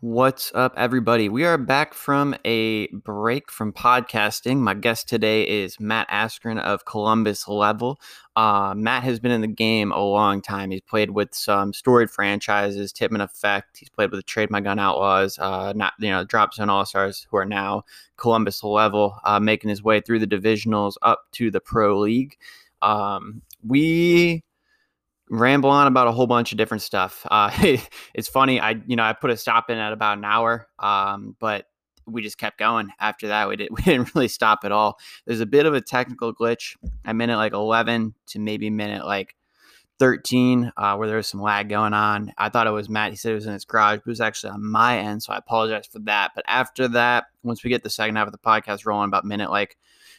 What's up, everybody? We are back from a break from podcasting. My guest today is Matt Askren of Columbus Level. Uh, Matt has been in the game a long time. He's played with some storied franchises, Tippmann Effect. He's played with the Trade My Gun Outlaws, uh, not you know Drop Zone All Stars, who are now Columbus Level, uh, making his way through the divisionals up to the Pro League. Um, we ramble on about a whole bunch of different stuff. Uh, it's funny. I you know I put a stop in at about an hour, um, but we just kept going after that. We, did, we didn't really stop at all. There's a bit of a technical glitch at minute like 11 to maybe minute like 13 uh, where there was some lag going on. I thought it was Matt. He said it was in his garage, but it was actually on my end. So I apologize for that. But after that, once we get the second half of the podcast rolling, about minute like,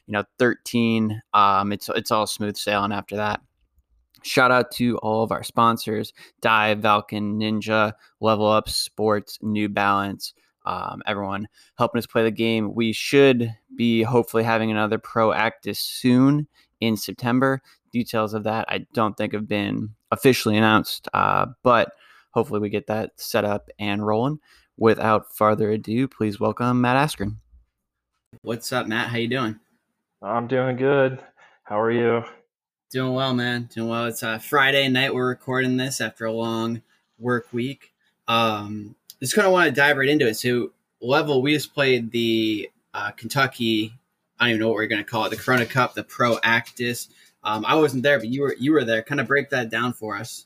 you know, 13, um, it's, it's all smooth sailing after that. Shout out to all of our sponsors Dye, Valken, Ninja, Level Up Sports, New Balance, um, everyone helping us play the game. We should be hopefully having another pro actus soon in September. Details of that I don't think have been officially announced, uh, but hopefully we get that set up and rolling. Without further ado, please welcome Matt Askren. What's up, Matt? How you doing? I'm doing good. How are you? Doing well, man. Doing well. It's uh, Friday night. We're recording this after a long work week. Um, just kind of want to dive right into it. So, level, we just played the uh, Kentucky. I don't even know what we're going to call it. The Corona Cup, the Pro Actus. Um, I wasn't there, but you were you were there. Kind of break that down for us.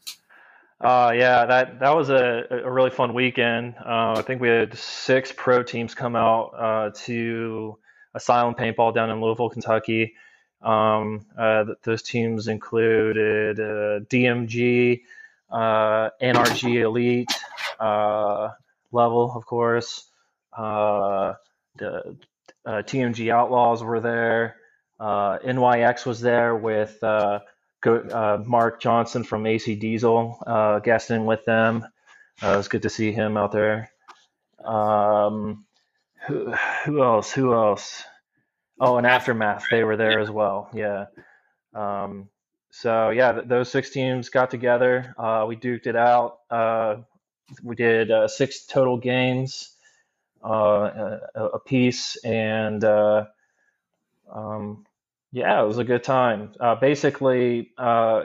Uh, yeah, that that was a, a really fun weekend. Uh, I think we had six pro teams come out uh, to Asylum Paintball down in Louisville, Kentucky. Um, uh, those teams included uh, DMG, uh, NRG Elite, uh, Level, of course. Uh, the uh, TMG Outlaws were there. NYX was there with Go, Mark Johnson from AC Diesel guesting with them. it was good to see him out there. Um, who, who else? Who else? Oh, and Aftermath, they were there yeah. as well. Yeah. Um, so yeah, th- those six teams got together. Uh, we duked it out. Uh, we did uh, six total games, uh, a, a piece, and uh, um, yeah, it was a good time. Uh, basically, yeah,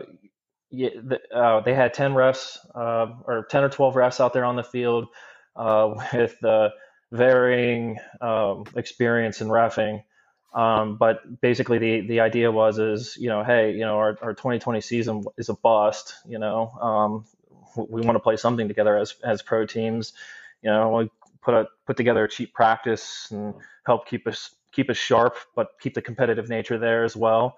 the, they had ten refs or ten or twelve refs out there on the field with varying um, experience in refing. Um, but basically, the the idea was is you know, hey, you know, our, our 2020 season is a bust. You know, um, we want to play something together as as pro teams. You know, we put a put together a cheap practice and help keep us keep us sharp, but keep the competitive nature there as well.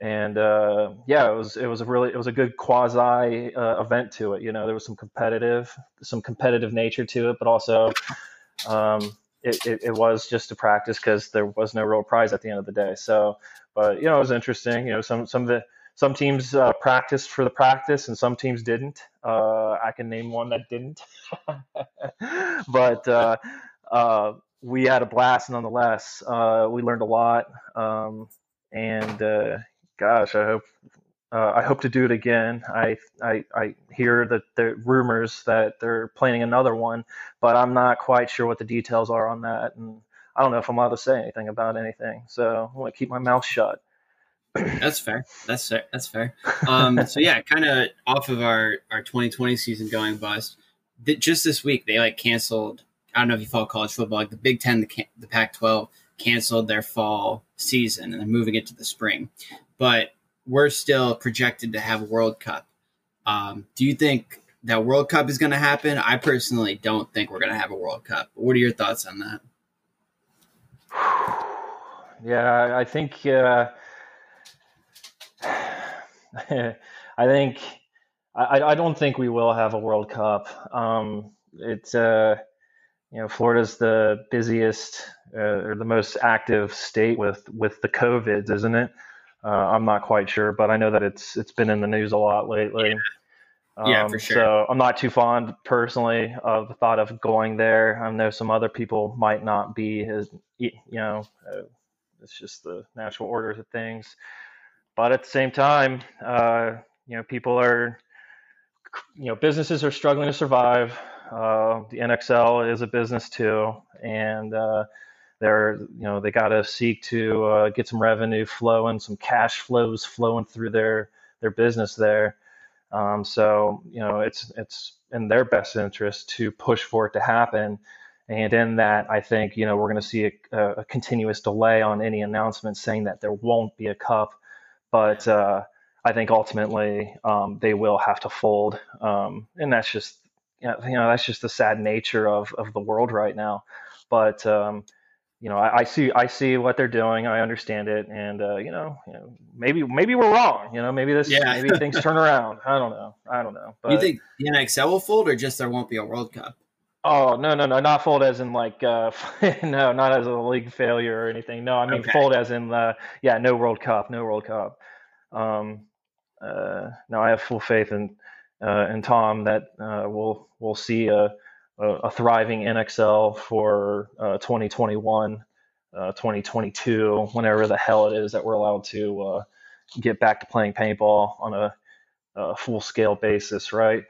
And uh, yeah, it was it was a really it was a good quasi uh, event to it. You know, there was some competitive some competitive nature to it, but also um, it, it, it was just a practice because there was no real prize at the end of the day. So, but you know, it was interesting. You know, some some of the some teams uh, practiced for the practice and some teams didn't. Uh, I can name one that didn't, but uh, uh, we had a blast nonetheless. Uh, we learned a lot, um, and uh, gosh, I hope uh, I hope to do it again. I, I, I hear that the rumors that they're planning another one, but I'm not quite sure what the details are on that, and I don't know if I'm allowed to say anything about anything. So I want to keep my mouth shut. That's fair. That's fair. That's fair. Um, so yeah, kind of off of our our 2020 season going bust. Th- just this week, they like canceled. I don't know if you follow college football. Like the Big Ten, the, the Pac-12 canceled their fall season and they're moving it to the spring. But we're still projected to have a World Cup. Um, do you think that World Cup is going to happen? I personally don't think we're going to have a World Cup. What are your thoughts on that? Yeah, I think uh, I think I, I don't think we will have a World Cup. Um, it's uh, you know Florida's the busiest uh, or the most active state with with the COVIDs, isn't it? Uh, I'm not quite sure, but I know that it's it's been in the news a lot lately. Yeah. Um, yeah, for sure. So I'm not too fond personally of the thought of going there. I know some other people might not be as you know. Uh, it's just the natural orders of things. But at the same time, uh, you know, people are, you know, businesses are struggling to survive. Uh, the NXL is a business too, and uh, they're you know they got to seek to uh, get some revenue flowing, some cash flows flowing through their their business there. Um, so you know it's it's in their best interest to push for it to happen. And in that, I think you know we're going to see a, a, continuous delay on any announcement saying that there won't be a cup, but uh, I think ultimately um, they will have to fold, um, and that's just you know, you know, that's just the sad nature of of the world right now. But um, you know, I, I, see I see what they're doing. I understand it, and uh, you, know, you, know, maybe maybe we're wrong. You know, maybe this yeah. maybe things turn around. I don't know. I don't know. But, you think the NXL will fold, or just there won't be a World Cup? Oh no no no not fold as in like uh, no not as a league failure or anything. No, I mean okay. fold as in uh, yeah no World Cup no World Cup. Um, uh, no, I have full faith in uh, in Tom that uh, we'll we'll see a a, thriving NXL for uh, 2021, uh, 2022, whenever the hell it is that we're allowed to uh, get back to playing paintball on a, a full scale basis, right?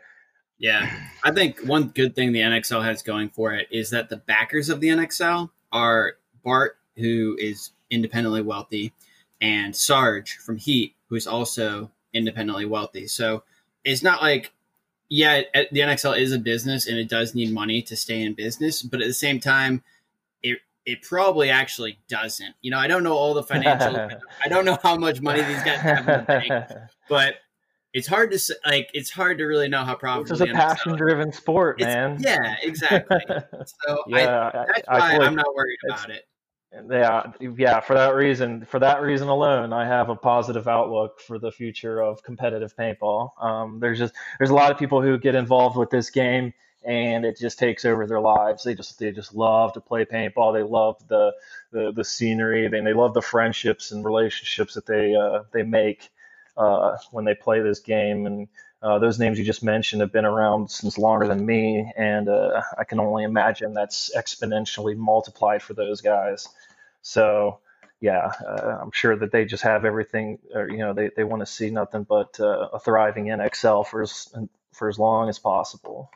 Yeah, I think one good thing the NXL has going for it is that the backers of the NXL are Bart, who is independently wealthy, and Sarge from Heat, who is also independently wealthy. So it's not like yeah, the NXL is a business and it does need money to stay in business, but at the same time, it it probably actually doesn't. You know, I don't know all the financial. I don't know how much money these guys have in the bank, but it's hard to like. It's hard to really know how profitable. It's a passion-driven sport, man. yeah, exactly. So yeah, I, that's I, why I I'm not worried about it yeah, yeah. For that reason, for that reason alone, I have a positive outlook for the future of competitive paintball. Um, there's just there's a lot of people who get involved with this game, and it just takes over their lives. They just they just love to play paintball. They love the the, the scenery. They they love the friendships and relationships that they uh, they make uh, when they play this game. And uh, those names you just mentioned have been around since longer than me, and uh, I can only imagine that's exponentially multiplied for those guys. So, yeah, uh, I'm sure that they just have everything, or, you know, they, they want to see nothing but uh, a thriving NXL for as, for as long as possible.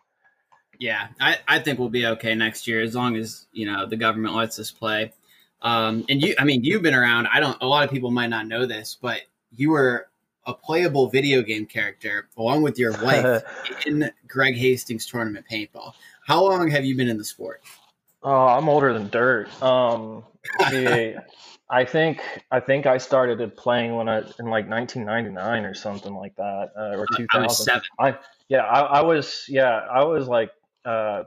Yeah, I, I think we'll be okay next year as long as, you know, the government lets us play. Um, and you, I mean, you've been around. I don't, a lot of people might not know this, but you were a playable video game character along with your wife in Greg Hastings tournament paintball. How long have you been in the sport? Oh, I'm older than dirt. Um, I think I think I started playing when I in like 1999 or something like that, uh, or 2000. I was seven. I yeah, I, I was yeah, I was like uh,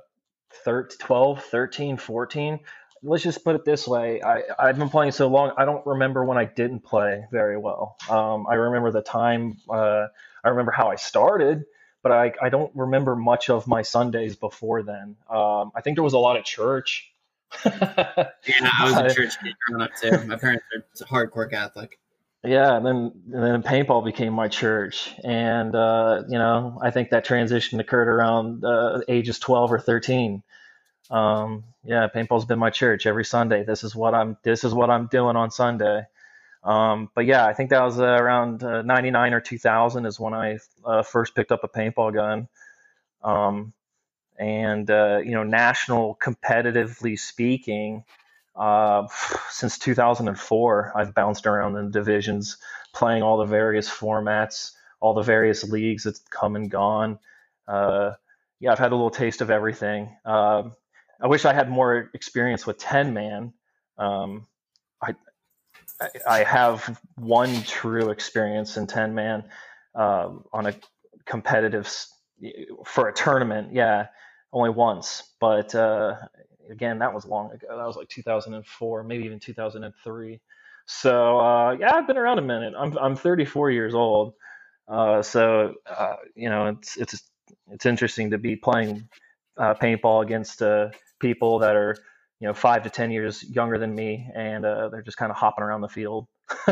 13, 12, 13, 14 let's just put it this way. I, i've been playing so long i don't remember when i didn't play very well. Um, i remember the time uh, i remember how i started but I, I don't remember much of my sundays before then. Um, i think there was a lot of church. Yeah i was a church kid growing up too. My parents are hardcore catholic. Yeah and then and then paintball became my church. And uh, you know i think that transition occurred around uh, ages 12 or 13 um, yeah, paintball's been my church every Sunday. This is what I'm. This is what I'm doing on Sunday. Um, but yeah, I think that was uh, around uh, 99 or 2000 is when I uh, first picked up a paintball gun. Um, and uh, you know, national competitively speaking, uh, since 2004, I've bounced around in divisions, playing all the various formats, all the various leagues that's come and gone. Uh, yeah, I've had a little taste of everything. I wish I had more experience with 10 man. Um, I, I have one true experience in 10 man um, on a competitive for a tournament. Yeah, only once. But uh, again, that was long ago. That was like 2004, maybe even 2003. So uh, yeah, I've been around a minute. I'm I'm 34 years old. Uh, so uh, you know, it's it's it's interesting to be playing uh, paintball against uh, people that are you know five to ten years younger than me, and uh, they're just kind of hopping around the field.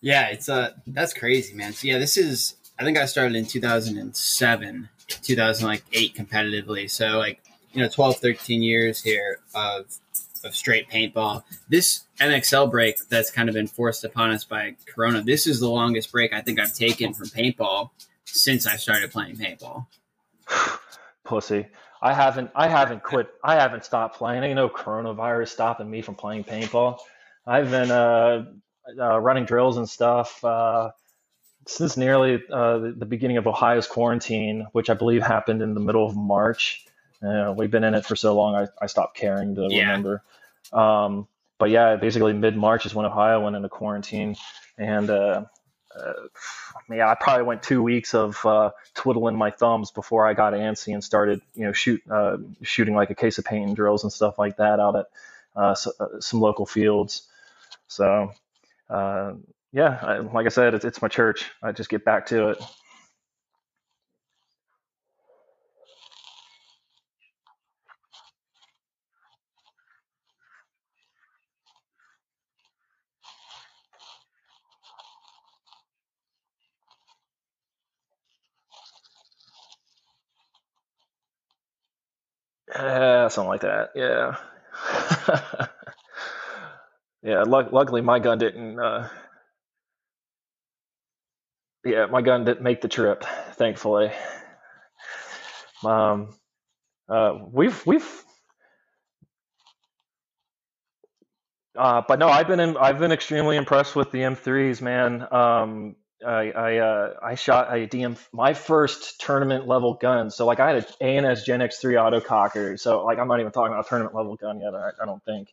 yeah, it's uh that's crazy, man. So yeah, this is I think I started in 2007, 2008 competitively. So like you know 12, 13 years here of of straight paintball. This NXL break that's kind of been forced upon us by Corona. This is the longest break I think I've taken from paintball since I started playing paintball. Pussy. I haven't I haven't quit I haven't stopped playing. Ain't no coronavirus stopping me from playing paintball. I've been uh, uh, running drills and stuff uh, since nearly uh, the, the, beginning of Ohio's quarantine, which I believe happened in the middle of March. Uh, we've been in it for so long, I, I stopped caring to yeah. remember. Um, but yeah, basically mid March is when Ohio went into quarantine, and uh, yeah, I probably went two weeks of uh, twiddling my thumbs before I got antsy and started, you know, shoot uh, shooting like a case of paint and drills and stuff like that out at uh, uh, some local fields. So, uh, yeah, I, like I said, it's, it's my church. I just get back to it. Yeah, something like that. Yeah. yeah. luckily, my gun didn't. Uh, yeah, my gun didn't make the trip. Thankfully. Um, uh, we've we've. Uh, but no, I've been in, I've been extremely impressed with the M3s, man. Um, I I, uh, I shot a DM my first tournament level gun. So like I had an ANS Gen X3 autococker. So like I'm not even talking about a tournament level gun yet. I, I don't think.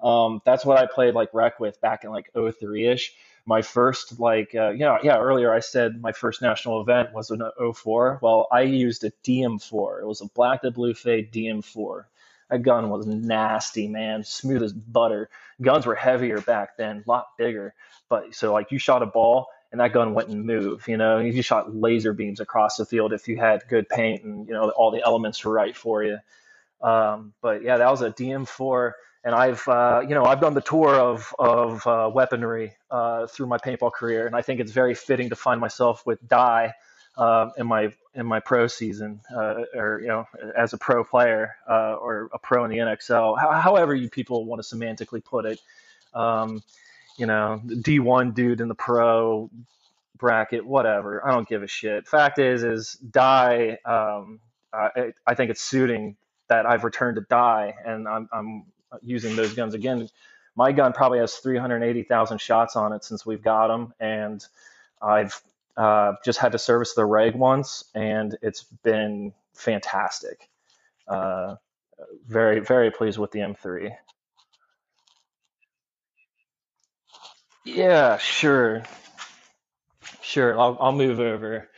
Um, that's what I played like rec with back in like 03 ish. My first like uh, know yeah earlier I said my first national event was an 04. Well I used a DM4. It was a black to blue fade DM4. That gun was nasty, man, smooth as butter. Guns were heavier back then, a lot bigger. But so like you shot a ball and that gun wouldn't move. You know, you shot laser beams across the field if you had good paint and you know all the elements were right for you. Um, but yeah, that was a DM4, and I've uh, you know I've done the tour of of uh, weaponry uh, through my paintball career, and I think it's very fitting to find myself with dye uh, in my in my pro season, uh, or you know as a pro player uh, or a pro in the NXL, however you people want to semantically put it. Um, you know, the D1 dude in the pro bracket, whatever. I don't give a shit. Fact is, is Dye. Um, I, I think it's suiting that I've returned to Dye, and I'm, I'm using those guns again. My gun probably has 380,000 shots on it since we've got them, and I've uh, just had to service the reg once, and it's been fantastic. Uh, very, very pleased with the M3. Yeah, sure. Sure. I'll, I'll move over.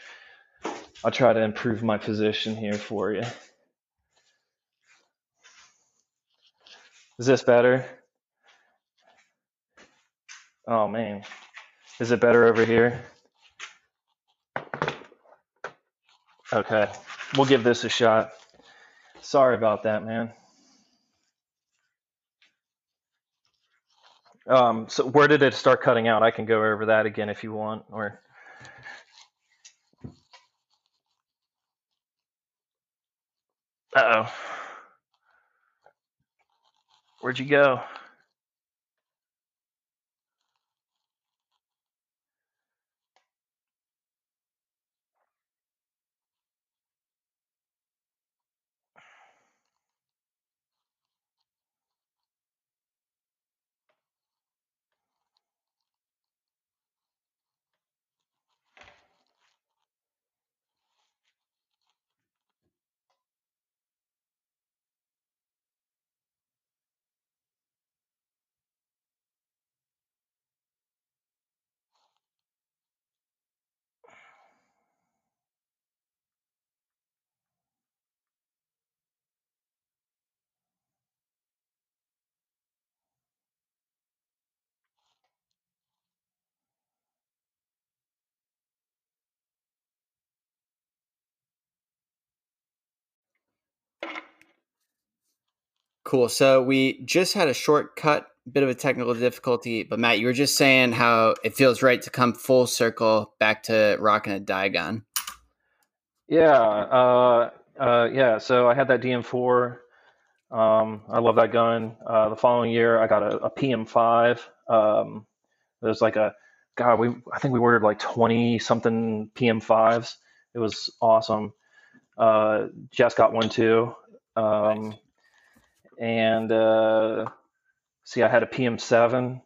I'll try to improve my position here for you. Is this better? Oh man. Is it better over here? Okay. We'll give this a shot. Sorry about that, man. Um, so where did it start cutting out? I can go over that again if you want, or. Uh oh. Where'd you go? Cool. So we just had a shortcut, bit of a technical difficulty, but Matt, you were just saying how it feels right to come full circle back to rocking a dye gun. Yeah, uh, uh, yeah. So I had that DM4. Um, I love that gun. Uh, the following year, I got a, a PM5. Um, there's like a God. We I think we ordered like 20 something PM5s. It was awesome. Uh, Jess got one too. Um, and uh, see, I had a PM7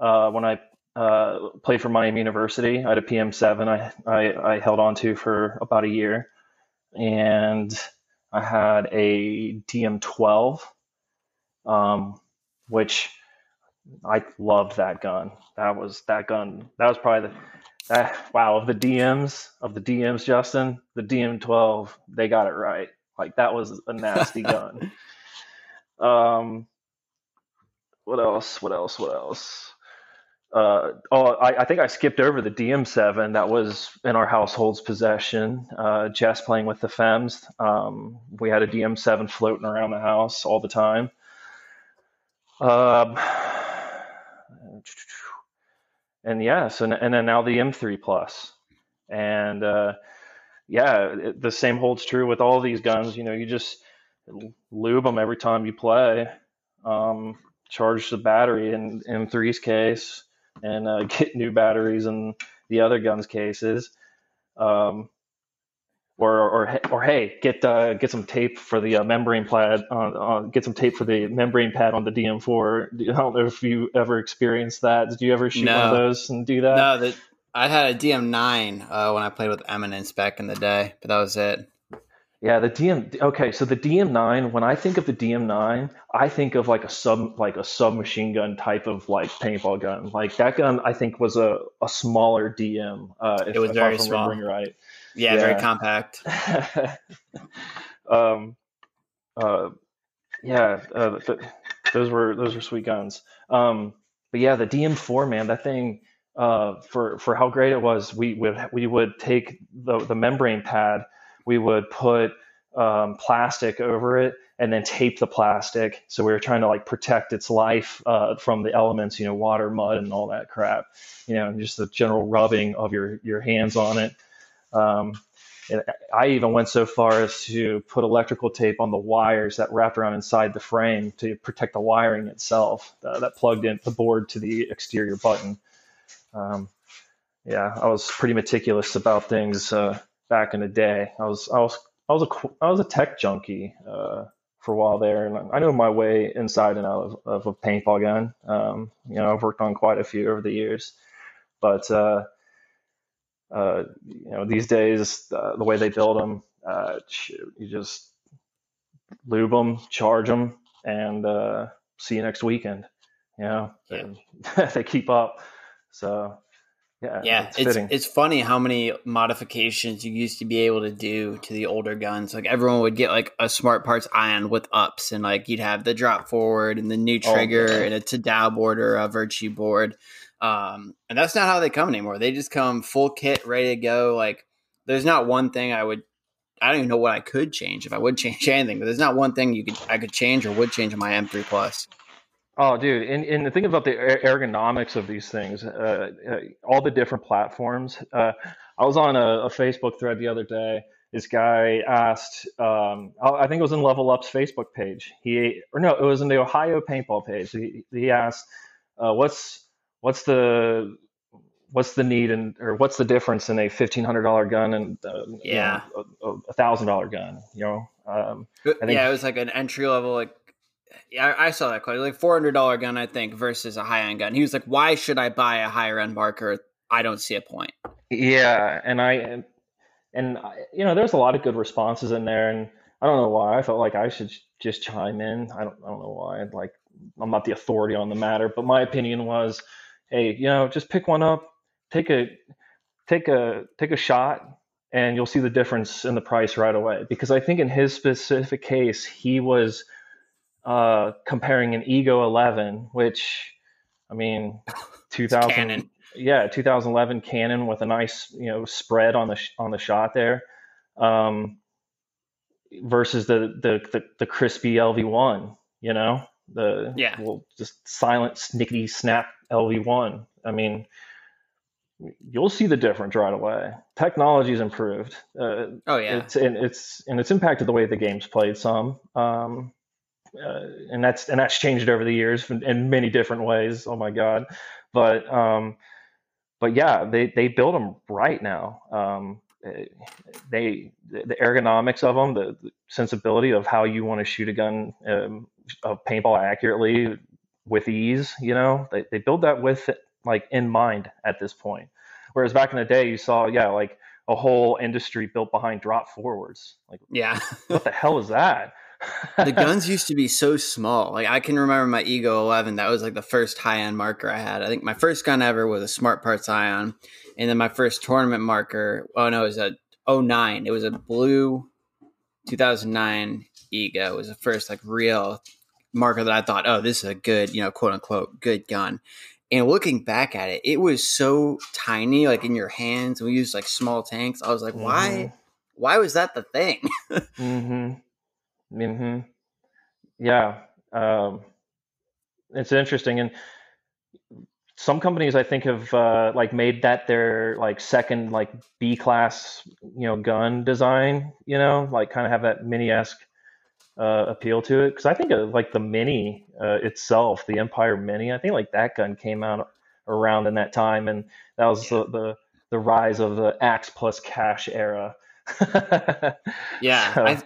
uh, when I uh, played for Miami University. I had a PM7 I, I, I held on to for about a year. And I had a DM12, um, which I loved that gun. That was that gun. That was probably the that, wow of the DMs of the DMs, Justin. The DM12, they got it right. Like that was a nasty gun. Um, what else? What else? What else? Uh, oh, I, I, think I skipped over the DM7 that was in our household's possession. Uh, Jess playing with the Fems. Um, we had a DM7 floating around the house all the time. Um, and yes, and, and then now the M3 Plus, and uh, yeah, it, the same holds true with all these guns. You know, you just lube them every time you play, um, charge the battery in M3's case, and uh, get new batteries in the other guns' cases. Um, or, or, or hey, get uh, get some tape for the uh, membrane pad. Uh, get some tape for the membrane pad on the DM4. I don't know if you ever experienced that. Did you ever shoot no. one of those and do that? No, that I had a DM9 uh, when I played with Eminence back in the day, but that was it. Yeah, the DM. Okay, so the DM9. When I think of the DM9, I think of like a sub, like a submachine gun type of like paintball gun. Like that gun, I think was a, a smaller DM. Uh, if, it was if very I'm small. right. Yeah, yeah, very compact. um, uh, yeah, uh, th- those were those were sweet guns. Um, but yeah, the DM4 man, that thing uh, for for how great it was. We would we would take the the membrane pad we would put um, plastic over it and then tape the plastic. So we were trying to like protect its life uh, from the elements, you know, water, mud, and all that crap. You know, and just the general rubbing of your your hands on it. Um, I even went so far as to put electrical tape on the wires that wrapped around inside the frame to protect the wiring itself uh, that plugged in the board to the exterior button. Um, yeah, I was pretty meticulous about things. Uh, back in the day. I was I was I was a I was a tech junkie uh, for a while there, and I know my way inside and out of, of a paintball gun. Um, you know, I've worked on quite a few over the years, but uh, uh, you know, these days uh, the way they build them, uh, you just lube them, charge them, and uh, see you next weekend. You know, yeah. they keep up. So yeah, yeah, it's it's, it's, funny how many modifications you used to be able to do to the older guns. Like everyone would get like a smart parts ion with ups, and like you'd have the drop forward and the new oh, trigger oh, and a Tadao board or a Virtue board. Um, and that's not how they come anymore. They just come full kit, ready to go. Like there's not one thing I would. I don't even know what I could change if I would change anything, but there's not one thing you could I could change or would change in my M3 Plus. Oh, dude, and, and the thing about the ergonomics of these things, uh, uh, all the different platforms. Uh, I was on a, a, Facebook thread the other day. This guy asked, um, I think it was in Level Up's Facebook page. He or no, it was in the Ohio paintball page. He, he asked, uh, "What's what's the what's the need and or what's the difference in a fifteen hundred dollar gun and uh, yeah you know, a thousand dollar gun?" You know, um, yeah, it was like an entry level like yeah, I saw that quite like four hundred dollar gun, I think, versus a high end gun. He was like, "Why should I buy a higher end marker? I don't see a point." Yeah, and I and, and uh, you know, there's a lot of good responses in there, and I don't know why I felt like I should just chime in. I don't I don't know why. Like I'm not the authority on the matter, but my opinion was, hey, you know, just pick one up, take a take a take a shot, and you'll see the difference in the price right away. Because I think in his specific case, he was uh, comparing an Ego 11, which I mean, 2000, yeah, 2011 cannon with a nice you know spread on the sh- on the shot there, um, versus the, the the the crispy LV1, you know, the yeah, well, just silent snickety snap LV1. I mean, you'll see the difference right away. Technology's improved. Uh, oh yeah, it's and it's and it's impacted the way the game's played some. Um, uh, and that's and that's changed over the years in, in many different ways. Oh my God, but um, but yeah, they they build them right now. Um, they the ergonomics of them, the, the, sensibility of how you want to shoot a gun um, of paintball accurately with ease. You know, they they build that with like in mind at this point. Whereas back in the day, you saw yeah like a whole industry built behind drop forwards. Like yeah, what the hell is that? The guns used to be so small. Like I can remember my Ego 11. That was like the first high end marker I had. I think my first gun ever was a Smart Parts Ion, and then my first tournament marker. Oh no, it was a 09. It was a blue 2009 Ego. It was the first like real marker that I thought, oh, this is a good, you know, quote unquote, good gun. And looking back at it, it was so tiny, like in your hands. We used like small tanks. I was like, mm-hmm. why? Why was that the thing? mm-hmm. Hmm. Yeah. Um, it's interesting, and some companies I think have uh, like made that their like second like B class you know gun design. You know, like kind of have that mini esque uh, appeal to it. Because I think of, like the Mini uh, itself, the Empire Mini. I think like that gun came out around in that time, and that was the, the the rise of the Axe plus Cash era. yeah, so. I,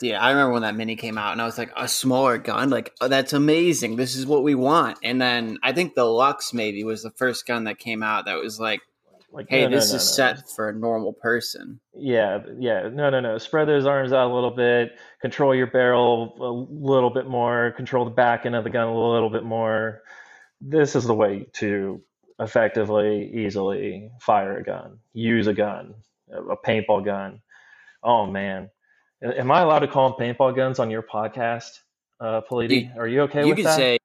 yeah, I remember when that mini came out, and I was like, a smaller gun, like oh, that's amazing. This is what we want. And then I think the Luxe maybe was the first gun that came out that was like, like hey, no, this no, is no, set for a normal person. Yeah, yeah, no, no, no. Spread those arms out a little bit, control your barrel a little bit more, control the back end of the gun a little bit more. This is the way to effectively, easily fire a gun, use a gun a paintball gun. Oh man, am I allowed to call them paintball guns on your podcast, uh, Politi? Are you okay you with can that? Say,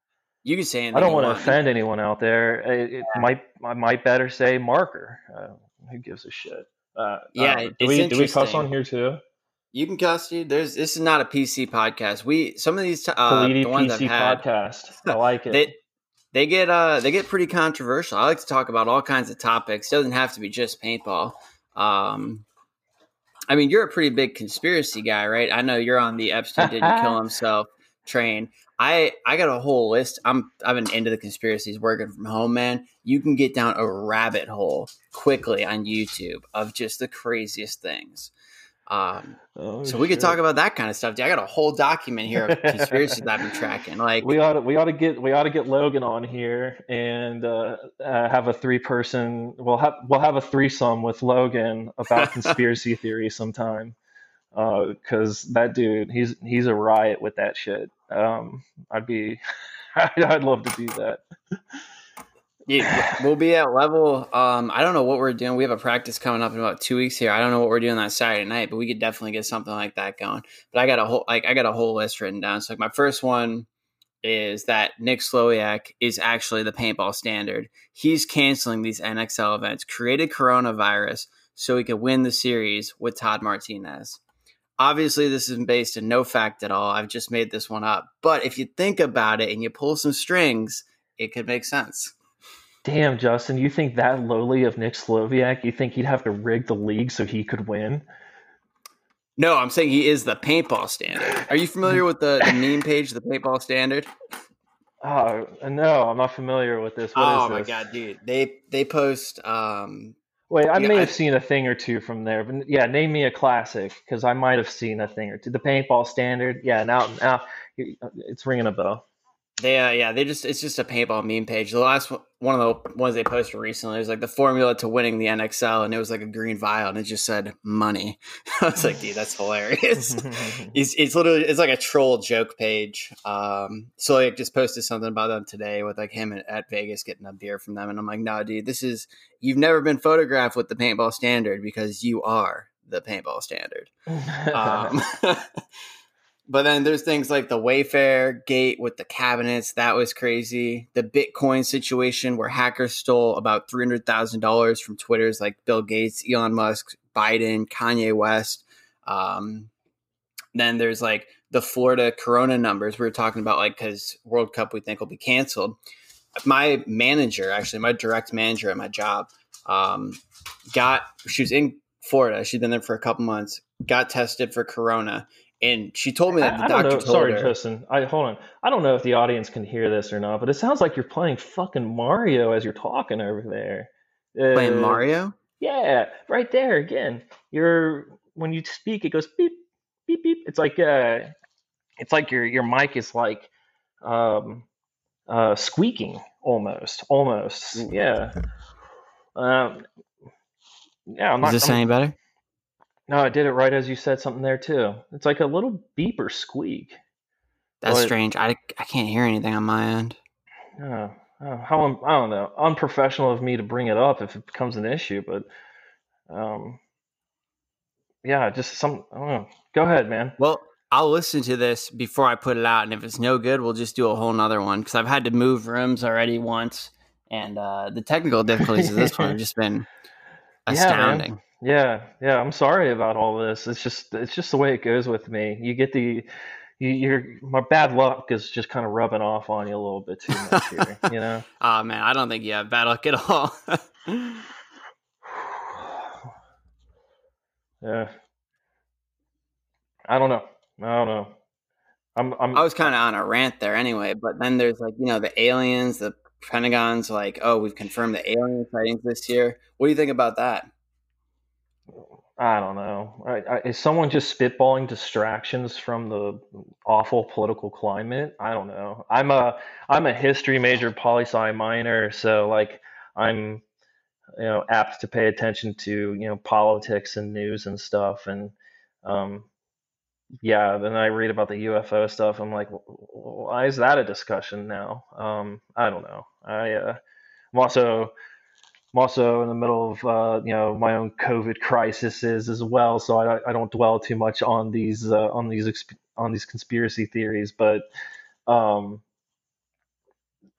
you can say. I don't want to offend anyone out there. It, it yeah. might I might better say marker. Uh, who gives a shit? Uh, yeah, do we do we cuss on here too? You can cuss, dude. There's this is not a PC podcast. We some of these uh, Politi the ones PC I've had, podcast. I like it. They, they get uh they get pretty controversial. I like to talk about all kinds of topics. It doesn't have to be just paintball. Um, I mean, you're a pretty big conspiracy guy, right? I know you're on the Epstein didn't kill himself train. I I got a whole list. I'm I've been into the conspiracies working from home, man. You can get down a rabbit hole quickly on YouTube of just the craziest things. Um, oh, so we could talk about that kind of stuff. Dude, I got a whole document here of conspiracies I've been tracking. Like we ought to, we ought to get we ought to get Logan on here and uh, uh, have a three person. We'll have we'll have a threesome with Logan about conspiracy theory sometime. Because uh, that dude, he's he's a riot with that shit. Um, I'd be, I'd love to do that. Yeah, we'll be at level. Um, I don't know what we're doing. We have a practice coming up in about two weeks here. I don't know what we're doing that Saturday night, but we could definitely get something like that going. But I got a whole like I got a whole list written down. So like my first one is that Nick Slowiak is actually the paintball standard. He's canceling these NXL events, created coronavirus so he could win the series with Todd Martinez. Obviously, this is based in no fact at all. I've just made this one up. But if you think about it and you pull some strings, it could make sense. Damn, Justin, you think that lowly of Nick Slowiak? You think he'd have to rig the league so he could win? No, I'm saying he is the paintball standard. Are you familiar with the, the meme page, the paintball standard? Oh no, I'm not familiar with this. What oh my this? god, dude! They they post. um Wait, I may have seen a thing or two from there, but yeah, name me a classic because I might have seen a thing or two. The paintball standard, yeah. Now, now it's ringing a bell. They uh, yeah, they just it's just a paintball meme page. The last one, of the ones they posted recently was like the formula to winning the NXL, and it was like a green vial, and it just said money. I was like, dude, that's hilarious. it's, it's literally it's like a troll joke page. Um, so like just posted something about them today with like him at Vegas getting a beer from them, and I'm like, no, dude, this is you've never been photographed with the paintball standard because you are the paintball standard. um, but then there's things like the Wayfair gate with the cabinets. That was crazy. The Bitcoin situation where hackers stole about $300,000 from Twitter's like Bill Gates, Elon Musk, Biden, Kanye West. Um, then there's like the Florida Corona numbers we were talking about, like, because World Cup we think will be canceled. My manager, actually, my direct manager at my job, um, got, she was in Florida. She'd been there for a couple months, got tested for Corona and she told me that the I, doctor told Sorry, her. Sorry, Tristan. I hold on. I don't know if the audience can hear this or not, but it sounds like you're playing fucking Mario as you're talking over there. Uh, playing Mario? Yeah, right there again. You're when you speak, it goes beep, beep, beep. It's like uh, it's like your your mic is like um, uh, squeaking almost, almost. Yeah. Um, yeah. I'm Is this I'm, any better? No, I did it right as you said something there too. It's like a little beeper squeak. That's But- strange. I, I can't hear anything on my end. Oh, oh, how I don't know, unprofessional of me to bring it up if it becomes an issue, but um, yeah, just some. I don't know. Go ahead, man. Well, I'll listen to this before I put it out, and if it's no good, we'll just do a whole nother one because I've had to move rooms already once, and uh, the technical difficulties of this one have just been astounding. Yeah, yeah. Yeah, I'm sorry about all this. It's just it's just the way it goes with me. You get the you, you're my bad luck is just kind of rubbing off on you a little bit too much here. You know. Oh man, I don't think you have bad luck at all. Yeah. I don't know. I don't know. I'm I'm I was kind of on a rant there anyway, but then there's like you know the aliens, the Pentagon's like, oh, we've confirmed the alien sightings this year. What do you think about that? I don't know. I, I, is someone just spitballing distractions from the awful political climate? I don't know. I'm a I'm a history major, poli sci minor, so like I'm you know apt to pay attention to you know politics and news and stuff, and um, yeah. Then I read about the UFO stuff. I'm like, "Wh- wh- why is that a discussion now? Um, I don't know. I uh, I'm also I'm also in the middle of uh, you know my own COVID crises as well, so I, I don't dwell too much on these uh, on these on these conspiracy theories. But um,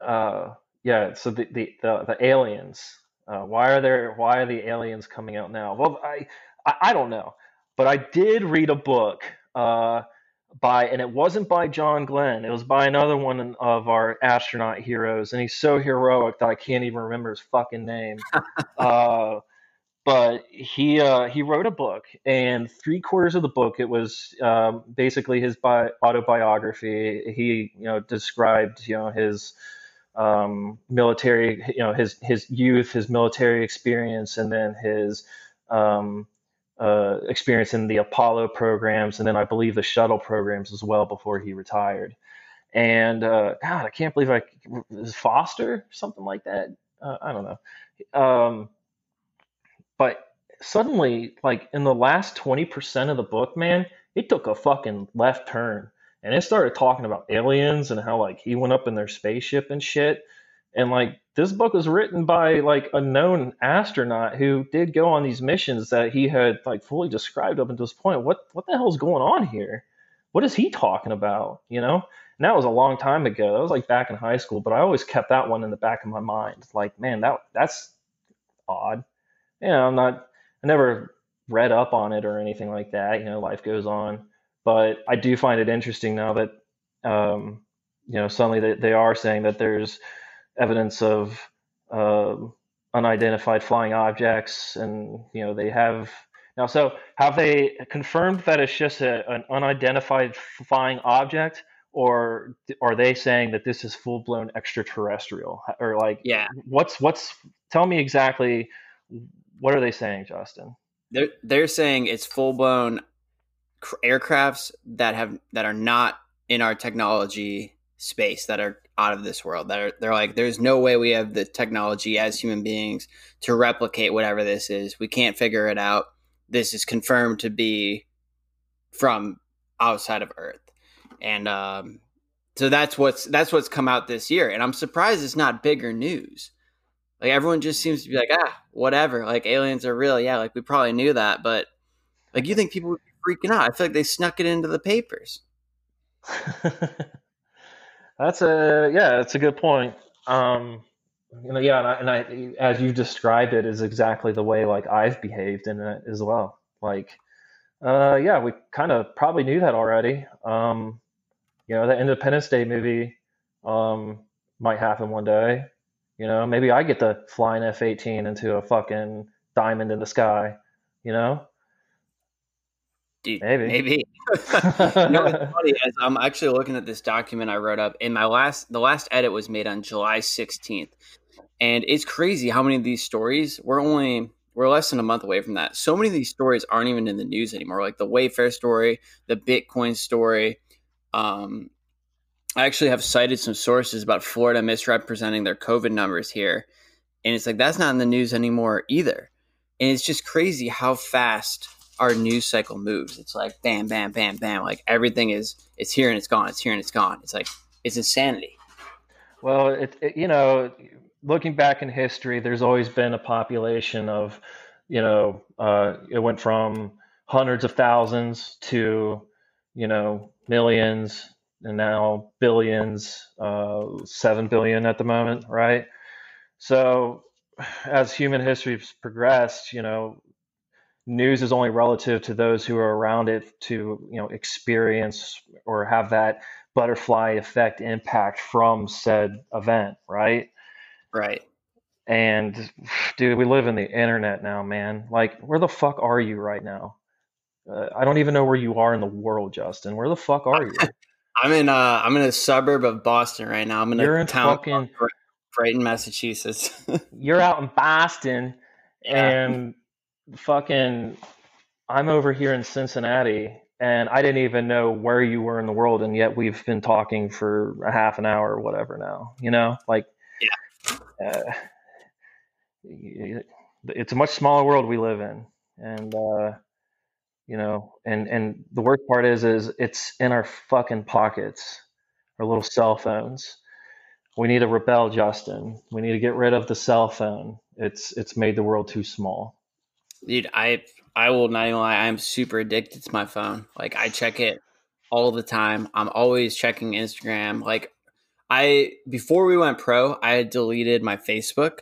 uh, yeah, so the the the, the aliens. Uh, why are there? Why are the aliens coming out now? Well, I I, I don't know, but I did read a book. Uh, by and it wasn't by John Glenn. It was by another one of our astronaut heroes, and he's so heroic that I can't even remember his fucking name. uh, but he uh, he wrote a book, and three quarters of the book it was um, basically his bi- autobiography. He you know described you know his um, military you know his his youth, his military experience, and then his um, uh, experience in the Apollo programs, and then I believe the shuttle programs as well before he retired. And uh, God, I can't believe I Foster something like that. Uh, I don't know. Um, but suddenly, like in the last twenty percent of the book, man, it took a fucking left turn, and it started talking about aliens and how like he went up in their spaceship and shit. And like this book was written by like a known astronaut who did go on these missions that he had like fully described up until this point. What what the hell's going on here? What is he talking about? You know? And that was a long time ago. That was like back in high school, but I always kept that one in the back of my mind. Like, man, that that's odd. You know, I'm not I never read up on it or anything like that. You know, life goes on. But I do find it interesting now that um, you know, suddenly they, they are saying that there's evidence of uh, unidentified flying objects, and you know they have now. So have they confirmed that it's just a, an unidentified flying object, or are they saying that this is full blown extraterrestrial, or like Yeah, what's what's? Tell me exactly what are they saying, Justin? they're they're saying it's full blown aircrafts that have that are not in our technology space that are out of this world that are they're like there's no way we have the technology as human beings to replicate whatever this is. We can't figure it out. This is confirmed to be from outside of earth. And um so that's what's that's what's come out this year. And i'm surprised it's not bigger news. Like everyone just seems to be like ah whatever. Like aliens are real. Yeah like we probably knew that. But like you think people would be freaking out? I feel like they snuck it into the papers That's a yeah, that's a good point. Um, you know, yeah, and I, and I, as you described it, is exactly the way like I've behaved in it as well. Like, uh, yeah, we kind of probably knew that already. Um, you know, the Independence Day movie um, might happen one day. You know, maybe I get to fly an F eighteen into a fucking diamond in the sky. You know, Dude, Maybe. maybe you know what's funny is I'm actually looking at this document I wrote up, and my last the last edit was made on July 16th, and it's crazy how many of these stories we're only we're less than a month away from that. So many of these stories aren't even in the news anymore. Like the Wayfair story, the Bitcoin story. Um, I actually have cited some sources about Florida misrepresenting their COVID numbers here. And it's like, that's not in the news anymore either. And it's just crazy how fast our news cycle moves. It's like bam, bam, bam, bam. Like everything is, it's here and it's gone. It's here and it's gone. It's like, it's insanity. Well, it, it you know, looking back in history, there's always been a population of, you know, uh, it went from hundreds of thousands to, you know, millions and now billions, uh, seven billion at the moment, right? So, as human history has progressed, you know, news is only relative to those who are around it to, you know, experience or have that butterfly effect impact from said event, right? Right. And dude, we live in the internet now, man. Like, where the fuck are you right now? Uh, I don't even know where you are in the world, Justin. Where the fuck are you? I'm in uh I'm in a suburb of Boston right now. I'm in you're a in town fucking, Brighton, Massachusetts. you're out in Boston, yeah. and fucking I'm over here in Cincinnati, and I didn't even know where you were in the world, and yet we've been talking for a half an hour or whatever now. You know, like uh, it's a much smaller world we live in, and uh, you know, and and the worst part is, is it's in our fucking pockets, our little cell phones. We need to rebel, Justin. We need to get rid of the cell phone. It's it's made the world too small. Dude, I I will not even lie. I'm super addicted to my phone. Like I check it all the time. I'm always checking Instagram. Like I before we went pro, I had deleted my Facebook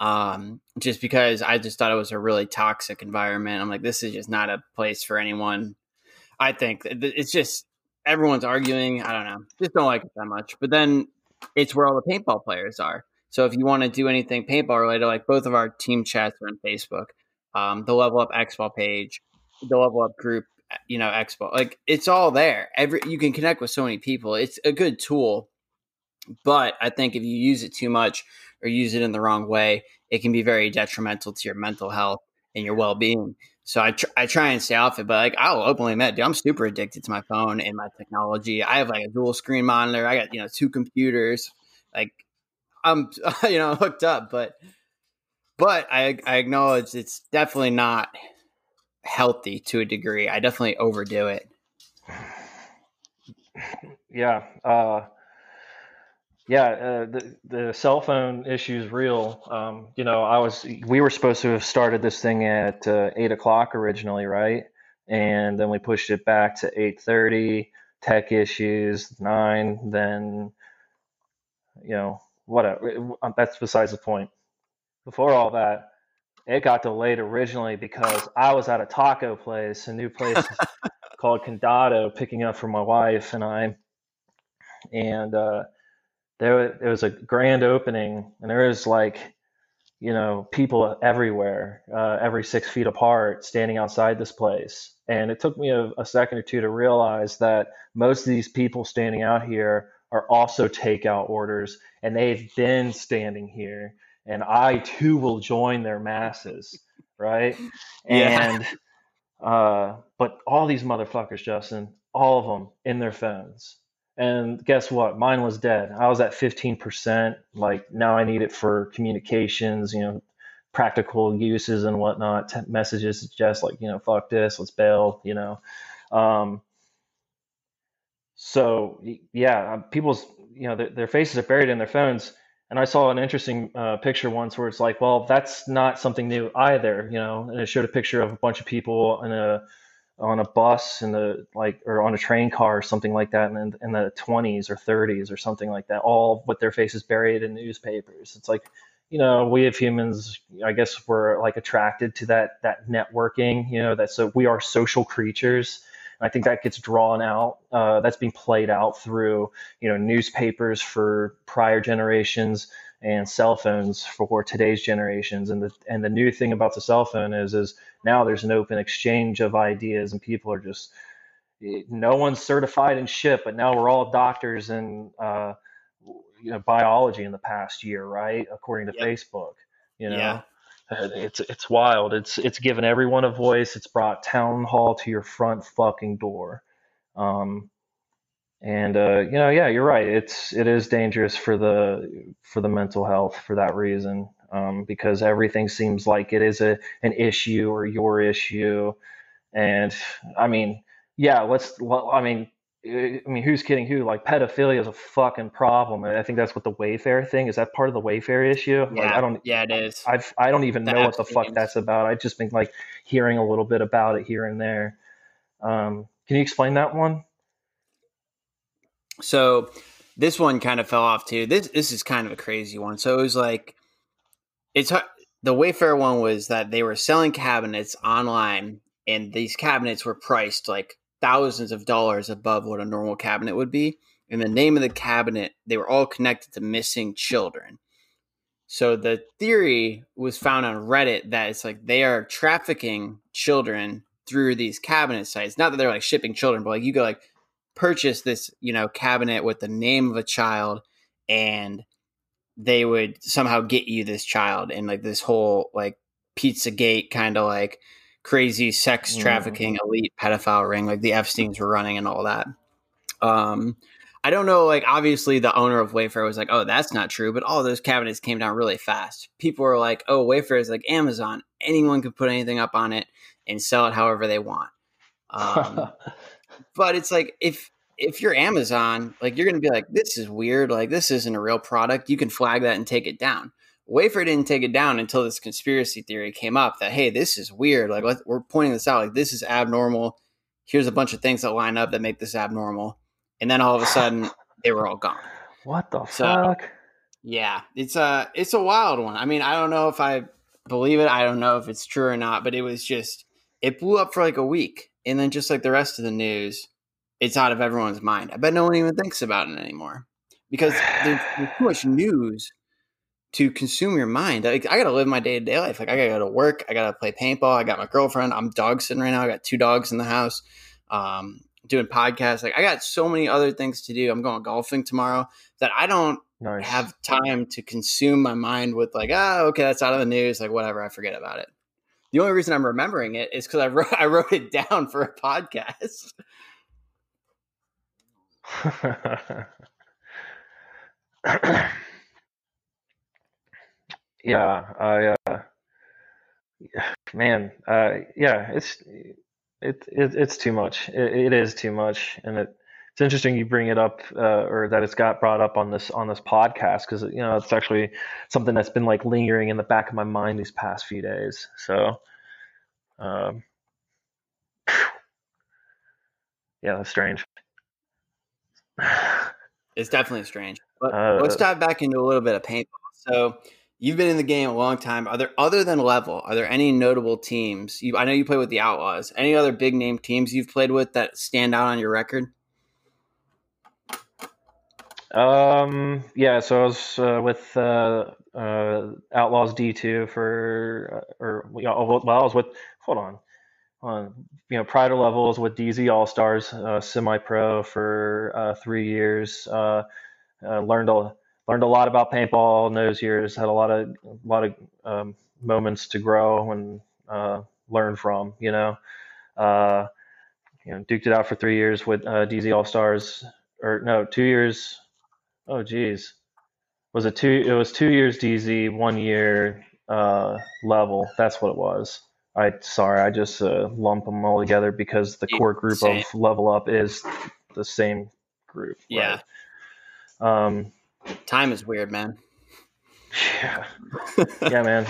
um, just because I just thought it was a really toxic environment. I'm like, this is just not a place for anyone. I think it's just everyone's arguing. I don't know, just don't like it that much. But then it's where all the paintball players are. So if you want to do anything paintball related, like both of our team chats are on Facebook, um, the Level Up Expo page, the Level Up group, you know, Expo, like it's all there. Every you can connect with so many people. It's a good tool but I think if you use it too much or use it in the wrong way, it can be very detrimental to your mental health and your well being. So I, tr- I try and stay off it, but like I'll openly admit, dude, I'm super addicted to my phone and my technology. I have like a dual screen monitor. I got you know two computers. Like I'm you know hooked up, but but I I acknowledge it's definitely not healthy to a degree. I definitely overdo it. Yeah. Uh, yeah, uh, the the cell phone issue is real. Um, you know, I was we were supposed to have started this thing at uh, eight o'clock originally, right? And then we pushed it back to eight thirty. Tech issues nine. Then, you know, whatever. That's besides the point. Before all that, it got delayed originally because I was at a taco place, a new place called Condado, picking up for my wife and I, and. uh there, there was a grand opening and there was like you know people everywhere uh, every six feet apart standing outside this place and it took me a, a, second or two to realize that most of these people standing out here are also takeout orders and they've been standing here and i too will join their masses right yeah. and uh, but all these motherfuckers justin all of them in their phones and guess what? Mine was dead. I was at 15%. Like now I need it for communications, you know, practical uses and whatnot. T- messages suggest like, you know, fuck this, let's bail, you know. Um, so yeah, um, people's, you know, their, their, faces are buried in their phones. And I saw an interesting uh, picture once where it's like, well, that's not something new either, you know. And it showed a picture of a bunch of people in a on a bus in the like or on a train car or something like that in, in the 20s or 30s or something like that all with their faces buried in newspapers it's like you know we as humans i guess we're like attracted to that that networking you know that so we are social creatures and i think that gets drawn out uh, that's being played out through you know newspapers for prior generations and cell phones for today's generations. And the and the new thing about the cell phone is is now there's an open exchange of ideas, and people are just no one's certified in shit, but now we're all doctors in uh, you know biology in the past year, right? According to yep. Facebook, you know. Yeah. It's it's wild. It's it's given everyone a voice. It's brought town hall to your front fucking door. Um, and uh, you know, yeah, you're right. It's it is dangerous for the for the mental health for that reason, um, because everything seems like it is a an issue or your issue. And I mean, yeah, let's. Well, I mean, I mean, who's kidding who? Like pedophilia is a fucking problem. and I think that's what the Wayfair thing is. That part of the Wayfair issue. Yeah, like, I don't. Yeah, it is. I've I don't even the know what the fuck that's about. I've just been like hearing a little bit about it here and there. Um, can you explain that one? So this one kind of fell off too. This this is kind of a crazy one. So it was like it's the Wayfair one was that they were selling cabinets online, and these cabinets were priced like thousands of dollars above what a normal cabinet would be. And the name of the cabinet, they were all connected to missing children. So the theory was found on Reddit that it's like they are trafficking children through these cabinet sites. Not that they're like shipping children, but like you go like purchase this, you know, cabinet with the name of a child and they would somehow get you this child and like this whole like pizza gate kind of like crazy sex mm. trafficking mm. elite pedophile ring like the Epstein's were running and all that. Um, I don't know. Like, obviously, the owner of Wayfair was like, "Oh, that's not true," but all those cabinets came down really fast. People were like, "Oh, Wayfair is like Amazon; anyone can put anything up on it and sell it however they want." Um, but it's like if if you're Amazon, like you're going to be like, "This is weird. Like, this isn't a real product." You can flag that and take it down. Wayfair didn't take it down until this conspiracy theory came up that hey, this is weird. Like we're pointing this out. Like this is abnormal. Here's a bunch of things that line up that make this abnormal, and then all of a sudden they were all gone. What the so, fuck? Yeah, it's a it's a wild one. I mean, I don't know if I believe it. I don't know if it's true or not, but it was just it blew up for like a week, and then just like the rest of the news, it's out of everyone's mind. I bet no one even thinks about it anymore because there's, there's too much news to consume your mind. Like, I gotta live my day to day life. Like I gotta go to work. I gotta play paintball. I got my girlfriend. I'm dog sitting right now. I got two dogs in the house. Um, doing podcasts. Like I got so many other things to do. I'm going golfing tomorrow that I don't nice. have time to consume my mind with like, oh, okay, that's out of the news. Like whatever, I forget about it. The only reason I'm remembering it is because I wrote I wrote it down for a podcast. yeah, I, uh, man, uh, yeah, it's it, it it's too much. It, it is too much, and it it's interesting you bring it up uh, or that it's got brought up on this on this podcast because you know it's actually something that's been like lingering in the back of my mind these past few days. So, um, yeah, that's strange. It's definitely strange. But uh, let's dive back into a little bit of paintball. So You've been in the game a long time. Are there other than level? Are there any notable teams? You, I know you play with the Outlaws. Any other big name teams you've played with that stand out on your record? Um, yeah. So I was uh, with uh, uh, Outlaws D two for, uh, or well, I was with. Hold on, on you know prior to levels with DZ All Stars, uh, semi pro for uh, three years. learned a learned a lot about paintball in those years. Had a lot of a lot of um, moments to grow and uh, learn from. You know, uh, you know, duked it out for three years with uh, DZ All Stars, or no, two years. Oh, geez, was it two? It was two years DZ, one year uh, level. That's what it was. I sorry, I just uh, lump them all together because the core group same. of level up is the same group. Yeah. Right? Um, Time is weird, man. Yeah, yeah, man.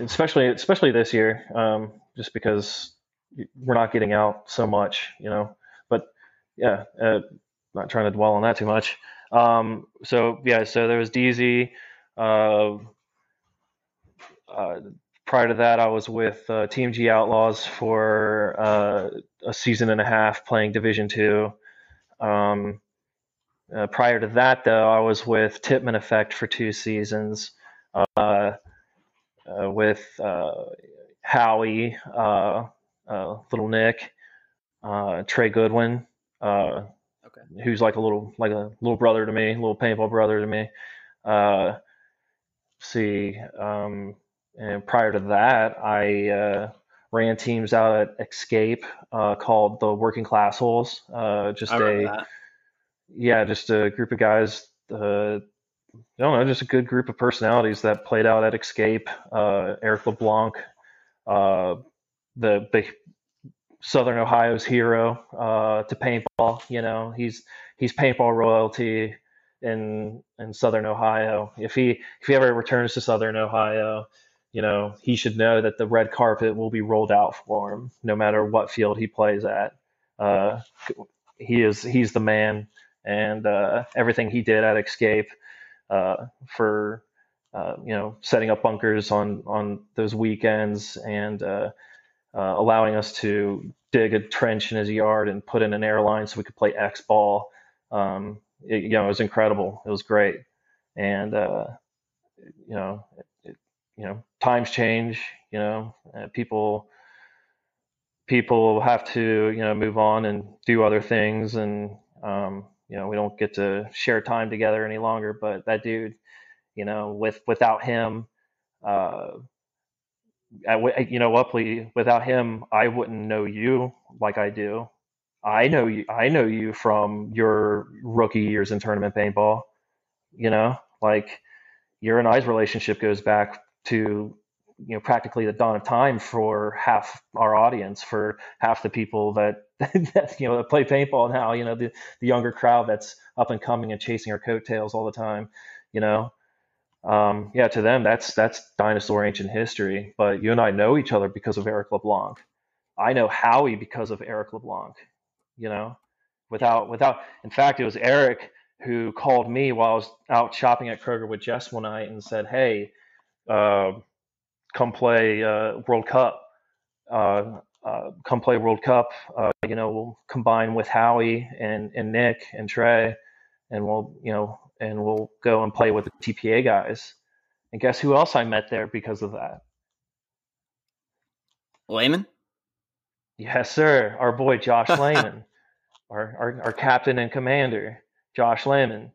Especially, especially this year, um, just because we're not getting out so much, you know. But yeah, uh, not trying to dwell on that too much. Um, so yeah, so there was DZ. Uh, uh, prior to that, I was with uh, Team G Outlaws for uh, a season and a half playing Division Two. Um, uh, prior to that, though, I was with Tippmann Effect for two seasons, uh, uh with uh, Howie, uh, Little Nick, Trey Goodwin, okay. who's like a little like a little brother to me, little paintball brother to me. see, um, and prior to that, I uh, ran teams out at Escape uh, called the Working Class Holes. Uh, just a that. Yeah, just a group of guys. Uh, I don't know, just a good group of personalities that played out at Escape. Uh, Eric LeBlanc, uh, the the Southern Ohio's hero uh, to paintball. You know, he's he's paintball royalty in in Southern Ohio. If he if he ever returns to Southern Ohio, you know, he should know that the red carpet will be rolled out for him, no matter what field he plays at. Uh, he is he's the man, and uh, everything he did at Escape uh, for uh, you know setting up bunkers on on those weekends and uh, uh, allowing us to dig a trench in his yard and put in an airline so we could play X ball. Um, it, you know, it was incredible. It was great, and you know, it, you know, times change. You know, people people have to you know move on and do other things and um, you know we don't get to share time together any longer but that dude you know with without him uh I, you know Upley without him I wouldn't know you like I do. I know you I know you from your rookie years in tournament paintball you know? Like your and I's relationship goes back to you know practically the dawn of time for half our audience for half the people that, that you know that play paintball now you know the, the younger crowd that's up and coming and chasing our coattails all the time you know um, yeah to them that's that's dinosaur ancient history but you and i know each other because of eric leblanc i know howie because of eric leblanc you know without without in fact it was eric who called me while i was out shopping at kroger with jess one night and said hey uh, come play uh, World Cup. Uh, come play World Cup. Uh, you know, we'll combine with Howie and, and Nick and Trey, and we'll you know, and we'll go and play with the TPA guys. And guess who else I met there because of that? Lehman. Yes, sir. Our boy Josh Lehman, our, our, our captain and commander, Josh Lehman,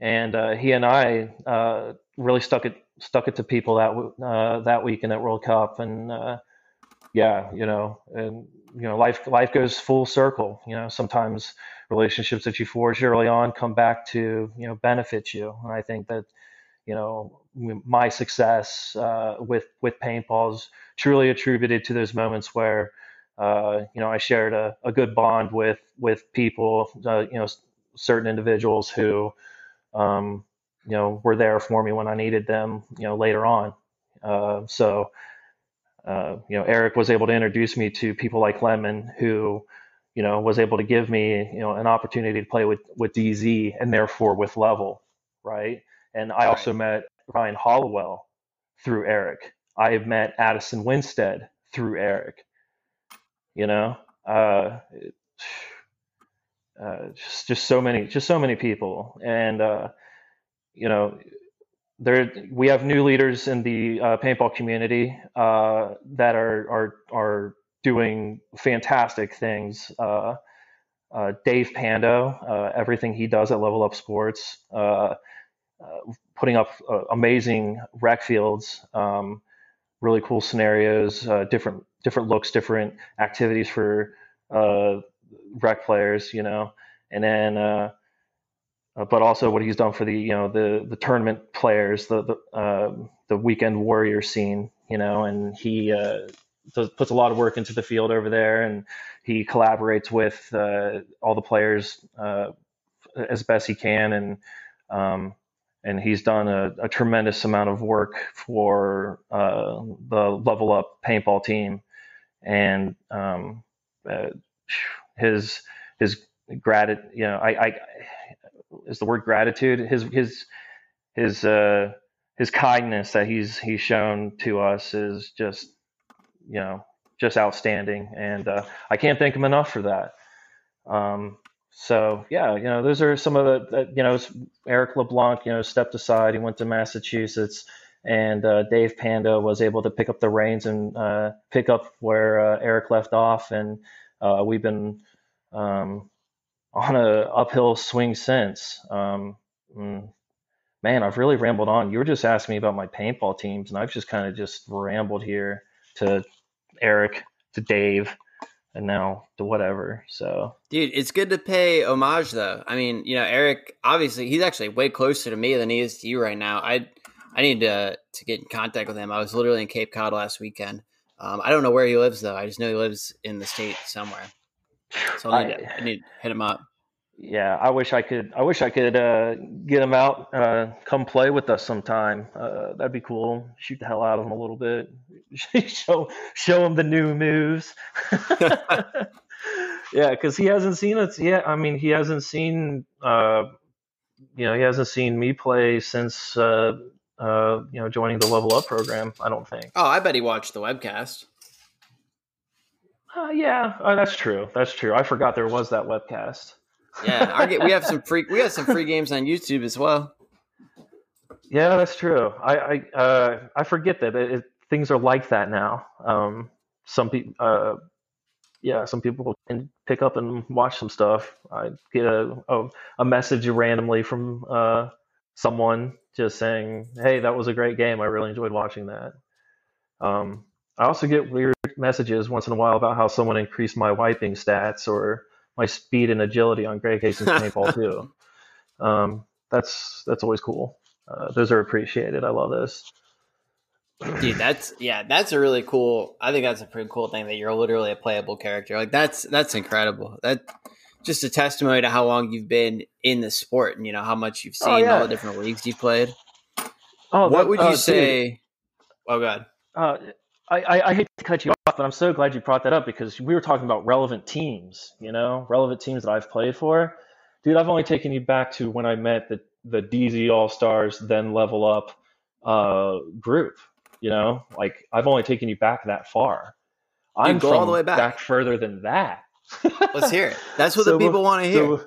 and uh, he and I uh, really stuck it stuck it to people that uh, that weekend at World Cup, and uh, yeah, you know, and you know, life life goes full circle. You know, sometimes relationships that you forge early on come back to you know benefit you, and I think that you know my success uh, with with paintball is truly attributed to those moments where uh, you know I shared a, a good bond with with people, uh, you know, certain individuals who um, you know were there for me when I needed them you know later on. Uh, so uh, you know Eric was able to introduce me to people like Lehman who you know was able to give me you know an opportunity to play with with DZ and therefore with level right. And I also met Ryan Hollowell through Eric. I have met Addison Winstead through Eric. You know, uh, uh, just just so many, just so many people, and uh, you know, there we have new leaders in the uh, paintball community uh, that are are are doing fantastic things. Uh, uh Dave Pando, uh, everything he does at Level Up Sports, uh, putting up amazing rec fields, um, really cool scenarios, different different looks, different activities for rec players, you know, and then uh, but also what he's done for the you know the the tournament players, the the, uh, the weekend warrior scene, you know, and he uh, does, puts a lot of work into the field over there, and he collaborates with uh, all the players uh, as best he can, and um, and he's done a, a, tremendous amount of work for uh, the Level Up paintball team, and um, his his gratitude, you know, I, I is the word gratitude. His his his uh, his kindness that he's he's shown to us is just you know just outstanding, and uh, I can't thank him enough for that. Um, so yeah, you know those are some of the you know Eric LeBlanc you know stepped aside. He went to Massachusetts, and uh, Dave Panda was able to pick up the reins and uh, pick up where uh, Eric left off, and uh, we've been um, on a uphill swing since. Um, mm, man, I've really rambled on. You were just asking me about my paintball teams, and I've just kind of just rambled here to Eric, to Dave, and now to whatever. So, dude, it's good to pay homage, though. I mean, you know, Eric, obviously, he's actually way closer to me than he is to you right now. I I need to to get in contact with him. I was literally in Cape Cod last weekend. Um, I don't know where he lives though. I just know he lives in the state somewhere. So I need, I, I need to hit him up yeah, I wish I could. I wish I could uh, get him out, uh, come play with us sometime. Uh, that'd be cool. Shoot the hell out of him a little bit. show show him the new moves. yeah, because he hasn't seen it yet. I mean, he hasn't seen. Uh, you know, he hasn't seen me play since uh, uh, you know joining the Level Up program. I don't think. Oh, I bet he watched the webcast. yeah, that's true. That's true. I forgot there was that webcast yeah, we have some free we have some free games on YouTube as well. Yeah, that's true. I I uh, I forget that it, it, things are like that now. Um, some people, uh, yeah, some people can pick up and watch some stuff. I get a a, a message randomly from uh, someone just saying, "Hey, that was a great game. I really enjoyed watching that." Um, I also get weird messages once in a while about how someone increased my wiping stats or my speed and agility on Greg Hastings paintball too. Um, that's that's always cool. Uh, those are appreciated. I love this. Dude, that's yeah, that's a really cool. I think that's a pretty cool thing that you're literally a playable character. Like that's that's incredible. That just a testimony to how long you've been in the sport and you know how much you've oh, seen oh, yeah. all the different leagues you've played. Oh, what that, would you uh, say? Dude. Oh God. Uh, I, I, I, hate to cut you off, but I'm so glad you brought that up because we were talking about relevant teams, you know, relevant teams that I've played for. Dude, I've only taken you back to when I met the, the DZ All Stars, then Level Up uh, group, you know, like I've only taken you back that far. I'm Dude, go all the way back. back further than that. Let's hear it. That's what so, the people want to hear. So,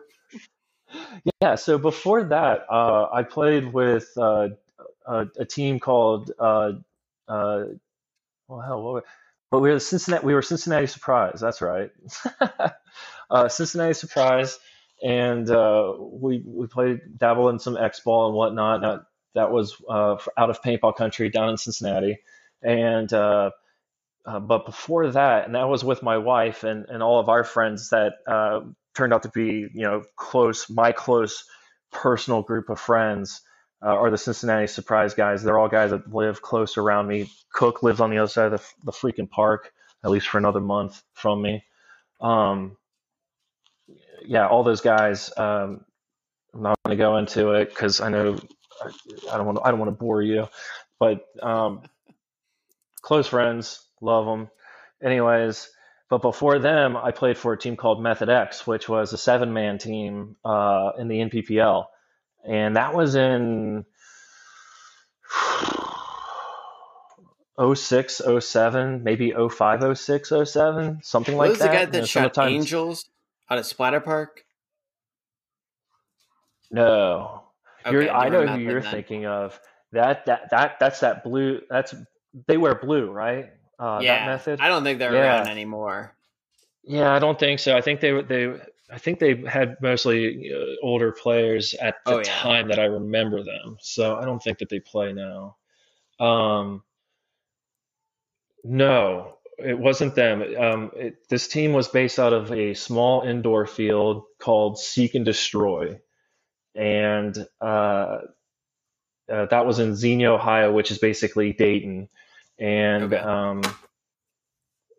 yeah. So before that, uh, I played with uh, a, a, team called uh, uh well, hell, what but we were Cincinnati. We were Cincinnati Surprise. That's right, uh, Cincinnati Surprise, and uh, we we played dabble in some X ball and whatnot. That that was uh, out of paintball country down in Cincinnati, and uh, uh, but before that, and that was with my wife and and all of our friends that uh, turned out to be you know close, my close personal group of friends uh, are the Cincinnati Surprise guys. They're all guys that live close around me. Cook lives on the other side of the, the freaking park, at least for another month from me. Um, yeah, all those guys. Um, I'm not going to go into it because I know I don't want to, I don't want to bore you, but um, close friends, love them. Anyways, but before them, I played for a team called Method X, which was a seven man team uh, in the NPPL and that was in 06, 07, maybe 05, 06, 07, something what like that. was the guy that you know, shot Angels out of Splatter Park? No. Okay, I know who you're then. thinking of. That that that that's that blue. That's they wear blue, right? Uh, yeah. That method. I don't think they're yeah. around anymore. Yeah, I don't think so. I think they they I think they had mostly uh, older players at the oh, yeah. time that I remember them. So I don't think that they play now. Um, no, it wasn't them. Um, it, this team was based out of a small indoor field called Seek and Destroy, and uh, uh, that was in Xenia, Ohio, which is basically Dayton. And okay. um,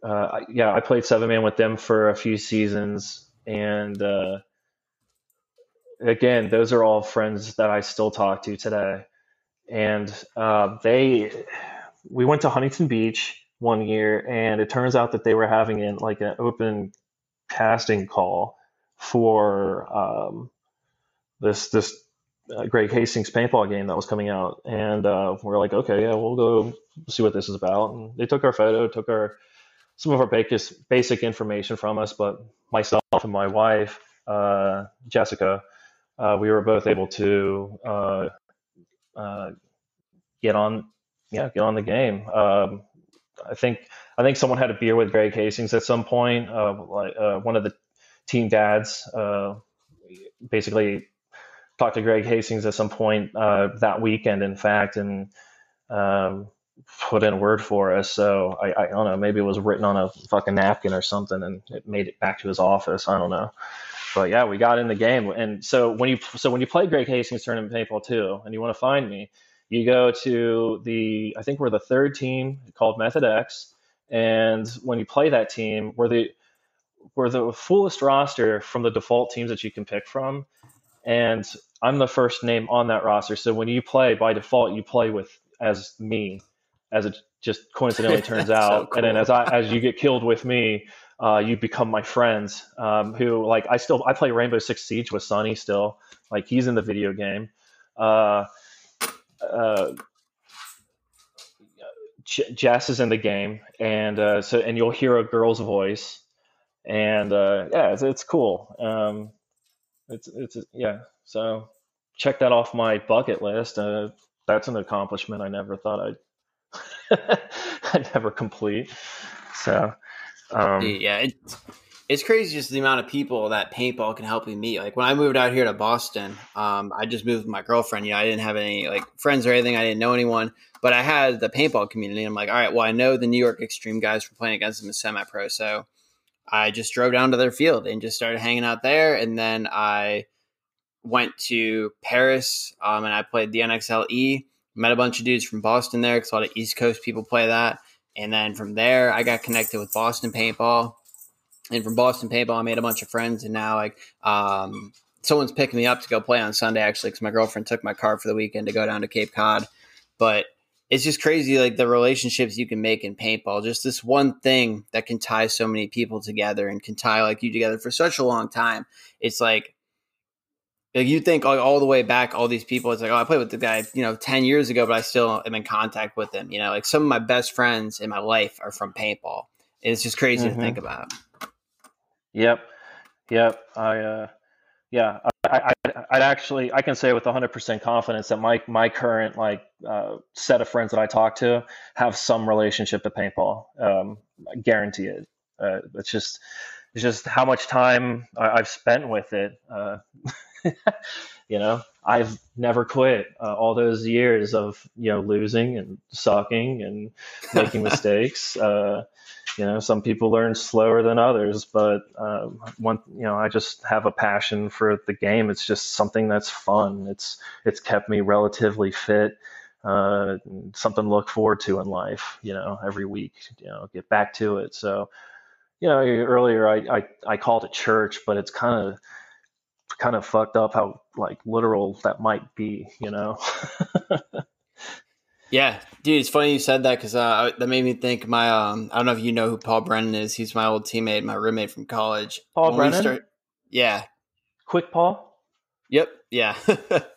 uh, yeah, I played seven man with them for a few seasons and uh, again, those are all friends that I still talk to today. And uh, they, we went to Huntington Beach one year, and it turns out that they were having an, like an open casting call for um, this this uh, Greg Hastings paintball game that was coming out, and uh, we're like, okay, yeah, we'll go see what this is about. And they took our photo, took our some of our basic basic information from us, but myself and my wife, uh, Jessica, uh, we were both able to uh, uh get on, yeah, get on the game. Um, I think I think someone had a beer with Greg Hastings at some point. Uh, like uh, one of the team dads, basically talked to Greg Hastings at some point that weekend, in fact, and um, put in word for us. So I, I don't know, maybe it was written on a fucking napkin or something, and it made it back to his office. I don't know, but yeah, we got in the game. And so when you so when you play Greg Hastings tournament paintball too, and you want to find me, you go to the I think we're the third team called Method X, and when you play that team, we're the we're the fullest roster from the default teams that you can pick from and I'm the first name on that roster. So when you play by default, you play with as me, as it just coincidentally turns out. So cool. And then as I as you get killed with me, uh, you become my friends. Um, who like I still I play Rainbow Six Siege with Sonny still. Like he's in the video game. Uh, uh, Jess is in the game, and uh, so and you'll hear a girl's voice, and uh, yeah, it's, it's cool. Um, it's it's yeah. So check that off my bucket list. Uh, that's an accomplishment I never thought I'd I'd never complete. So um, yeah, it's it's crazy just the amount of people that paintball can help me meet. Like when I moved out here to Boston, um, I just moved with my girlfriend. You know, I didn't have any like friends or anything. I didn't know anyone, but I had the paintball community. I'm like, all right, well, I know the New York Extreme guys were playing against them as semi-pro, so I just drove down to their field and just started hanging out there. And then I went to Paris um, and I played the NXLE. Met a bunch of dudes from Boston there because a lot of East Coast people play that. And then from there, I got connected with Boston Paintball. And from Boston Paintball, I made a bunch of friends. And now, like, um, someone's picking me up to go play on Sunday actually because my girlfriend took my car for the weekend to go down to Cape Cod. But it's just crazy like the relationships you can make in paintball just this one thing that can tie so many people together and can tie like you together for such a long time it's like like you think like, all the way back all these people it's like oh i played with the guy you know 10 years ago but i still am in contact with him you know like some of my best friends in my life are from paintball it's just crazy mm-hmm. to think about yep yep i uh yeah I, I, I'd actually, I can say with 100% confidence that my my current like uh, set of friends that I talk to have some relationship to paintball. Um, I guarantee it. Uh, it's just, it's just how much time I, have spent with it. Uh, you know, I've never quit. Uh, all those years of you know losing and sucking and making mistakes. Uh, you know, some people learn slower than others, but um, one, you know, I just have a passion for the game. It's just something that's fun. It's it's kept me relatively fit. Uh, something to look forward to in life. You know, every week. You know, get back to it. So, you know, earlier I I, I called it church, but it's kind of kind of fucked up how like literal that might be. You know. Yeah, dude, it's funny you said that because uh, that made me think. My um, I don't know if you know who Paul Brennan is. He's my old teammate, my roommate from college. Paul when Brennan. Start, yeah. Quick Paul. Yep. Yeah.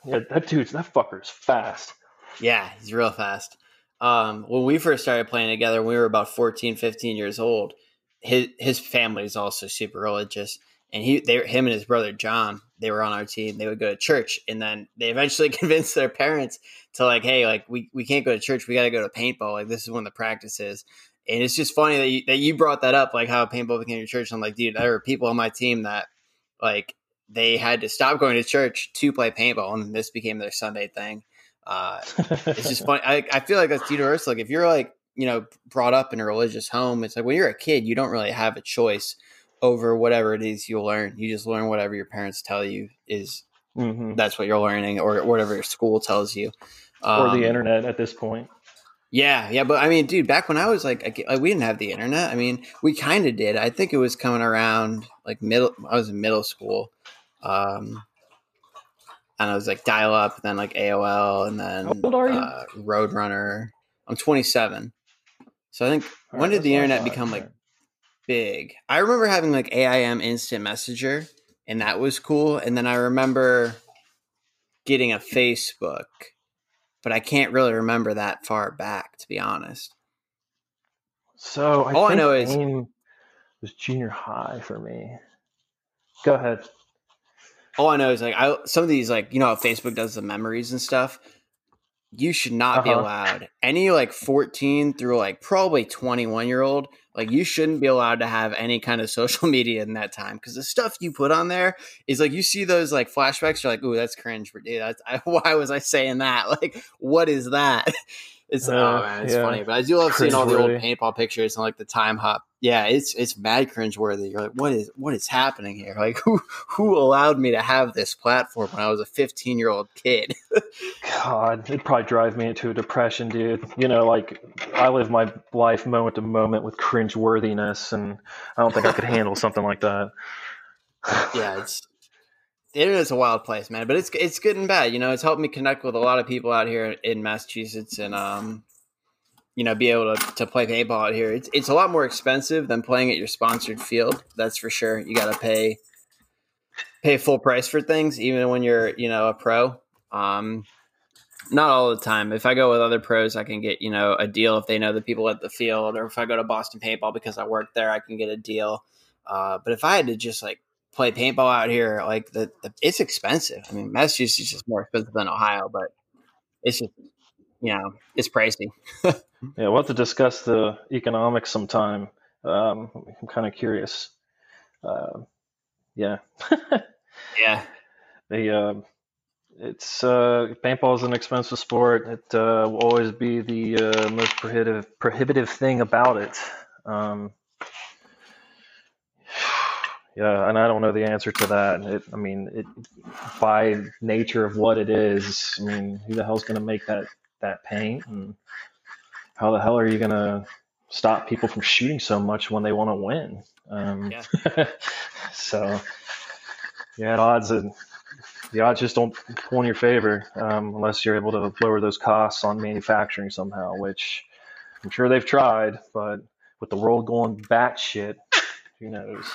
yeah, that dude's that fucker's fast. Yeah, he's real fast. Um, when we first started playing together, we were about 14, 15 years old. His his family is also super religious, and he they him and his brother John they were on our team. They would go to church, and then they eventually convinced their parents to like, hey, like we, we can't go to church. We got to go to paintball. Like this is when the practice is. And it's just funny that you, that you brought that up, like how paintball became your church. I'm like, dude, there were people on my team that like they had to stop going to church to play paintball, and this became their Sunday thing. Uh, it's just funny. I, I feel like that's universal. Like if you're like you know brought up in a religious home, it's like when you're a kid, you don't really have a choice over whatever it is you'll learn. You just learn whatever your parents tell you is mm-hmm. that's what you're learning, or whatever your school tells you or the um, internet at this point. Yeah, yeah, but I mean, dude, back when I was like, like we didn't have the internet. I mean, we kind of did. I think it was coming around like middle. I was in middle school, um, and I was like dial up, then like AOL, and then How old are you? Uh, Roadrunner. I'm 27. So I think All when right, did the internet become like big? I remember having like AIM Instant Messenger, and that was cool. And then I remember getting a Facebook but I can't really remember that far back, to be honest. So I all I know is AIM was junior high for me. Go ahead. All I know is like I some of these like you know how Facebook does the memories and stuff. you should not uh-huh. be allowed any like 14 through like probably 21 year old like you shouldn't be allowed to have any kind of social media in that time because the stuff you put on there is like you see those like flashbacks you're like ooh that's cringe dude that's I, why was i saying that? Like what is that it's uh, oh man it's yeah. funny but i do love seeing all the old paintball pictures and like the time hop yeah, it's it's mad cringe worthy. You're like, what is what is happening here? Like, who who allowed me to have this platform when I was a 15 year old kid? God, it'd probably drive me into a depression, dude. You know, like I live my life moment to moment with cringe worthiness, and I don't think I could handle something like that. yeah, it's it is a wild place, man. But it's it's good and bad. You know, it's helped me connect with a lot of people out here in Massachusetts, and um, you know, be able to, to play paintball out here. It's it's a lot more expensive than playing at your sponsored field. That's for sure. You got to pay pay full price for things, even when you're you know a pro. Um, not all the time. If I go with other pros, I can get you know a deal if they know the people at the field, or if I go to Boston Paintball because I work there, I can get a deal. Uh, but if I had to just like play paintball out here, like the, the it's expensive. I mean, Massachusetts is just more expensive than Ohio, but it's just you know it's pricey. yeah, we'll have to discuss the economics sometime. Um, I'm kind of curious. Uh, yeah. yeah. The uh, it's uh, paintball is an expensive sport. It uh, will always be the uh, most prohibitive prohibitive thing about it. Um, yeah, and I don't know the answer to that. It, I mean, it, by nature of what it is, I mean, who the hell's going to make that that paint? And how the hell are you going to stop people from shooting so much when they want to win? Um, yeah. so, yeah, odds and the odds just don't pull in your favor um, unless you're able to lower those costs on manufacturing somehow, which I'm sure they've tried, but with the world going batshit, who knows?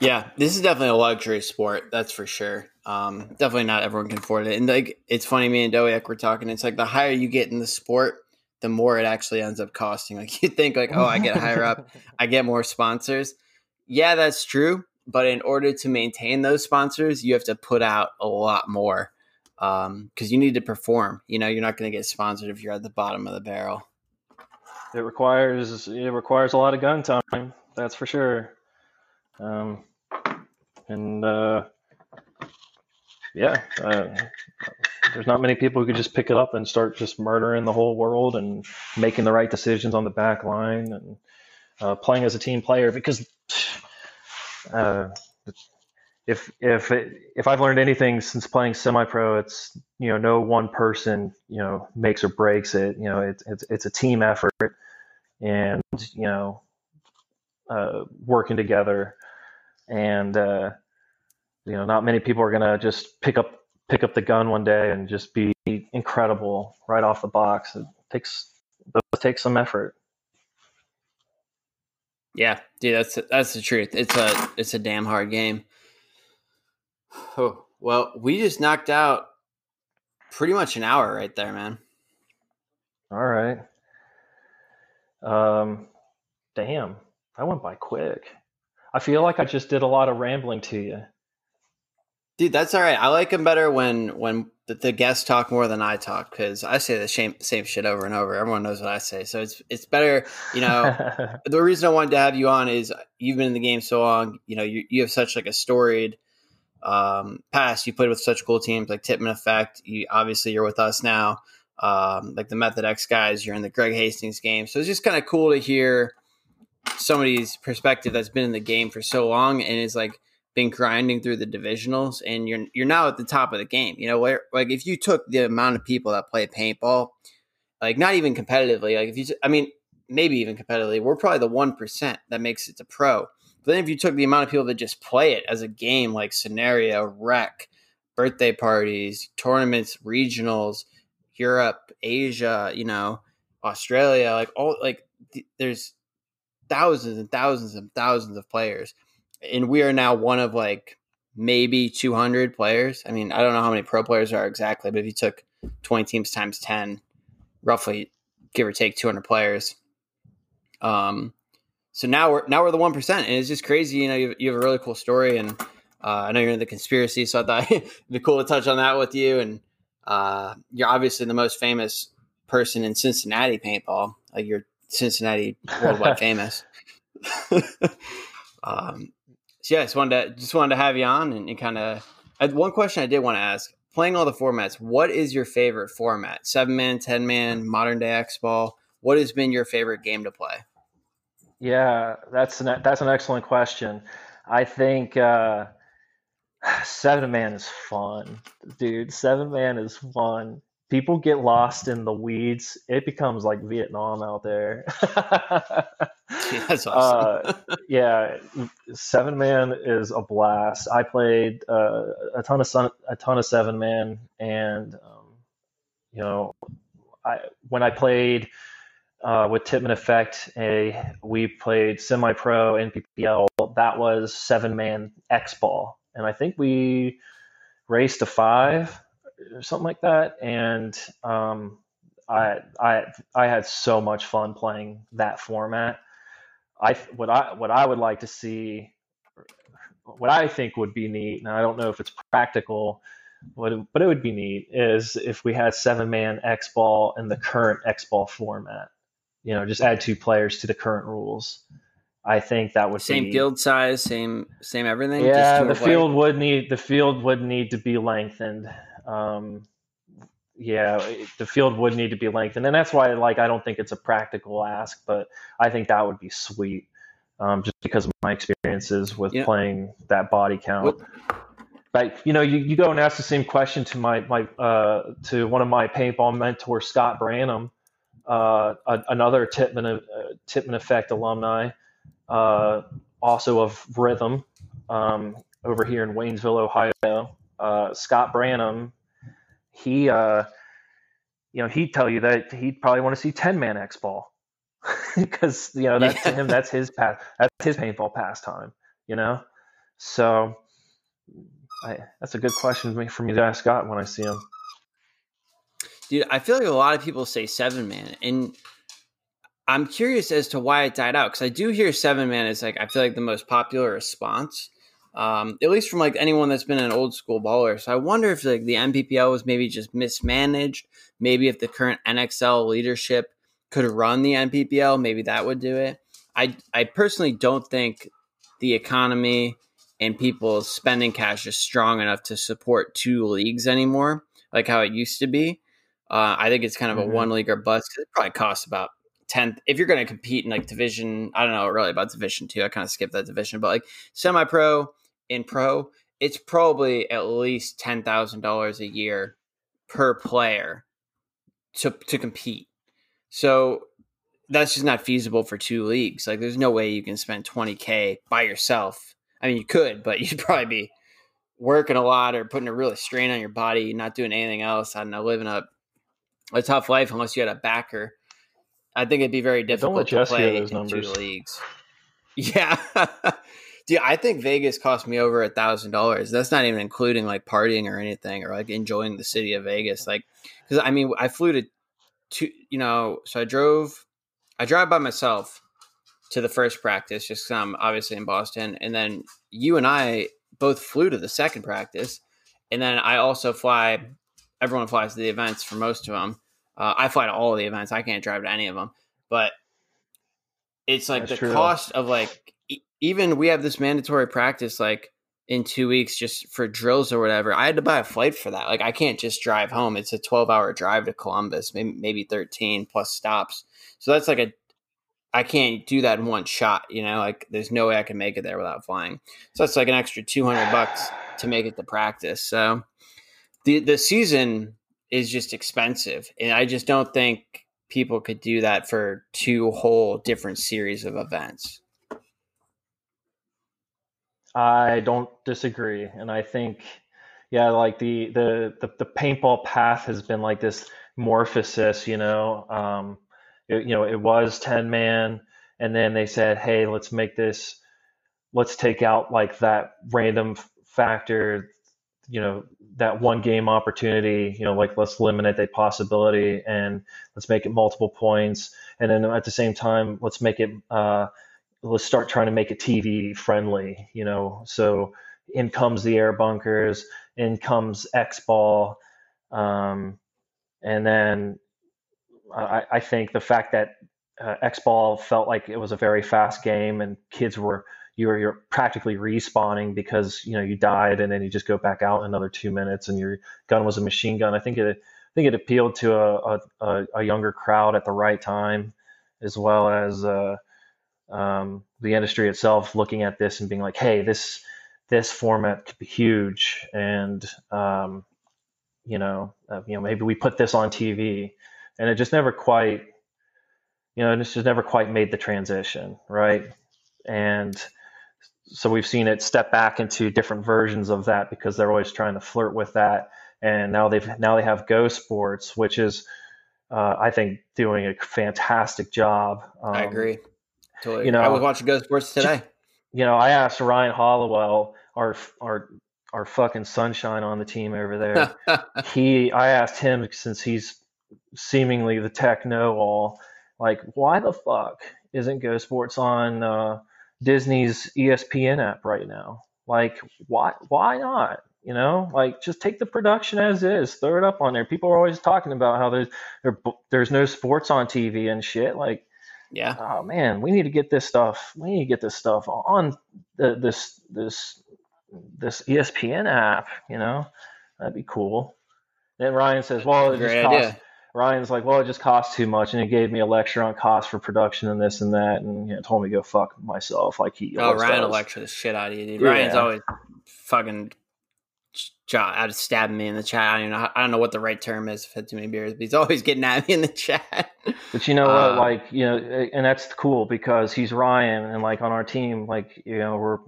Yeah, this is definitely a luxury sport. That's for sure. Um, definitely not everyone can afford it. And like, it's funny, me and Doiek were talking. It's like the higher you get in the sport, the more it actually ends up costing. Like you think like, oh, I get higher up, I get more sponsors. Yeah, that's true. But in order to maintain those sponsors, you have to put out a lot more because um, you need to perform. You know, you're not going to get sponsored if you're at the bottom of the barrel. It requires it requires a lot of gun time. That's for sure. Um, and uh, yeah, uh, there's not many people who could just pick it up and start just murdering the whole world and making the right decisions on the back line and uh, playing as a team player because uh, if if it, if I've learned anything since playing semi-pro, it's you know no one person you know makes or breaks it. You know it's it's, it's a team effort and you know uh, working together and uh, you know not many people are gonna just pick up pick up the gun one day and just be incredible right off the box. It takes it takes some effort. Yeah, dude, that's that's the truth. It's a it's a damn hard game. Oh well, we just knocked out pretty much an hour right there, man. All right. Um, damn, that went by quick. I feel like I just did a lot of rambling to you. Dude, that's all right. I like them better when when the, guests talk more than I talk because I say the same same shit over and over. Everyone knows what I say, so it's it's better. You know, the reason I wanted to have you on is you've been in the game so long. You know, you you have such like a storied um, past. You played with such cool teams like Tippmann Effect. You obviously you're with us now. Um, like the Method X guys, you're in the Greg Hastings game, so it's just kind of cool to hear somebody's perspective that's been in the game for so long and is like been grinding through the divisionals and you're you're now at the top of the game. You know, where like if you took the amount of people that play paintball, like not even competitively, like if you I mean maybe even competitively, we're probably the one percent that makes it to pro. But then if you took the amount of people that just play it as a game, like scenario, rec, birthday parties, tournaments, regionals, Europe, Asia, you know, Australia, like all like th- there's thousands and thousands and thousands of players and we are now one of like maybe 200 players. I mean, I don't know how many pro players are exactly, but if you took 20 teams times 10, roughly give or take 200 players. Um, so now we're now we're the one percent, and it's just crazy. You know, you have, you have a really cool story, and uh, I know you're in the conspiracy, so I thought it'd be cool to touch on that with you. And uh, you're obviously the most famous person in Cincinnati paintball. Like you're Cincinnati worldwide famous. um, so yeah, just wanted to just wanted to have you on and, and kind of one question I did want to ask: playing all the formats, what is your favorite format? Seven man, ten man, modern day X ball. What has been your favorite game to play? Yeah, that's an that's an excellent question. I think uh, seven man is fun, dude. Seven man is fun. People get lost in the weeds. It becomes like Vietnam out there. that's awesome. uh, yeah, seven man is a blast. I played uh, a ton of sun, a ton of seven man, and um, you know, I when I played uh, with Tippmann Effect, a we played semi pro NPPL. That was seven man X ball, and I think we raced a five or something like that. And um, I I I had so much fun playing that format. I what I what I would like to see, what I think would be neat, and I don't know if it's practical, but it, but it would be neat is if we had seven man X ball in the current X ball format you know, just add two players to the current rules. I think that would same be, field size, same same everything. Yeah, the field would need the field would need to be lengthened. Um, yeah, the field would need to be lengthened, and that's why like I don't think it's a practical ask, but I think that would be sweet, um, just because of my experiences with yeah. playing that body count. What? But you know, you, you go and ask the same question to my my uh, to one of my paintball mentors, Scott Branham, uh, another Tippmann, uh, Effect alumni, uh, also of Rhythm um, over here in Waynesville, Ohio. Uh, Scott Branham, he, uh, you know, he'd tell you that he'd probably want to see 10 man X ball because, you know, that's yeah. him, that's his path, that's his paintball pastime, you know? So I, that's a good question for me to ask Scott when I see him. Dude, I feel like a lot of people say seven man, and I'm curious as to why it died out because I do hear seven man is like I feel like the most popular response, um, at least from like anyone that's been an old school baller. So I wonder if like the NPPL was maybe just mismanaged. Maybe if the current NXL leadership could run the NPPL, maybe that would do it. I I personally don't think the economy and people's spending cash is strong enough to support two leagues anymore, like how it used to be. Uh, I think it's kind of mm-hmm. a one league or bust. Because it probably costs about tenth If you're going to compete in like division, I don't know really about division two. I kind of skipped that division, but like semi pro and pro, it's probably at least ten thousand dollars a year per player to to compete. So that's just not feasible for two leagues. Like there's no way you can spend twenty k by yourself. I mean, you could, but you'd probably be working a lot or putting a real strain on your body, not doing anything else. I don't know, living up a tough life unless you had a backer. I think it'd be very difficult to play in two leagues. Yeah. Dude, I think Vegas cost me over a thousand dollars. That's not even including like partying or anything or like enjoying the city of Vegas. Like, because I mean, I flew to, to, you know, so I drove, I drive by myself to the first practice just because I'm obviously in Boston, and then you and I both flew to the second practice, and then I also fly everyone flies to the events for most of them. Uh, I fly to all the events. I can't drive to any of them, but it's like That's the true. cost of like even we have this mandatory practice like in two weeks just for drills or whatever. I had to buy a flight for that. Like I can't just drive home. It's a twelve hour drive to Columbus, maybe maybe thirteen plus stops. So that's like a I can't do that in one shot. You know, like there's no way I can make it there without flying. So that's like an extra two hundred bucks to make it to practice. So the the season is just expensive, and I just don't think people could do that for two whole different series of events. I don't disagree, and I think, yeah, like the the the, the paintball path has been like this morphosis, you know. Um, it, you know, it was ten man, and then they said, hey, let's make this, let's take out like that random factor you know that one game opportunity you know like let's eliminate that possibility and let's make it multiple points and then at the same time let's make it uh, let's start trying to make it tv friendly you know so in comes the air bunkers in comes x ball Um, and then I, I, think the fact that uh, X Ball felt like it was a very fast game and kids were you're you're practically respawning because you know you died and then you just go back out another two minutes and your gun was a machine gun. I think it I think it appealed to a, a, a younger crowd at the right time, as well as uh, um, the industry itself looking at this and being like, hey, this this format could be huge, and um, you know, uh, you know, maybe we put this on TV, and it just never quite, you know, it's just never quite made the transition, right? And so we've seen it step back into different versions of that because they're always trying to flirt with that, and now they've now they have Go Sports, which is, uh, I think, doing a fantastic job. Um, I agree. Totally. You know, I was watching Go Sports today. You know, I asked Ryan Hollowell, our our our fucking sunshine on the team over there. he, I asked him since he's seemingly the tech know all, like, why the fuck isn't Go Sports on uh, Disney's ESPN app right now? Like, why why not? You know, like just take the production as is, throw it up on there. People are always talking about how there's there, there's no sports on TV and shit. Like, yeah. Oh man, we need to get this stuff. We need to get this stuff on the, this this this ESPN app. You know, that'd be cool. Then Ryan says, "Well, it just costs." Ryan's like, "Well, it just costs too much," and he gave me a lecture on cost for production and this and that, and you know, told me to go fuck myself. Like he. Oh, Ryan will lecture the shit out of you, dude. Yeah. Ryan's always fucking out of stabbing me in the chat. I don't know. I don't know what the right term is. I've had too many beers, but he's always getting at me in the chat. But you know what? Uh, like you know, and that's cool because he's Ryan, and like on our team, like you know, we're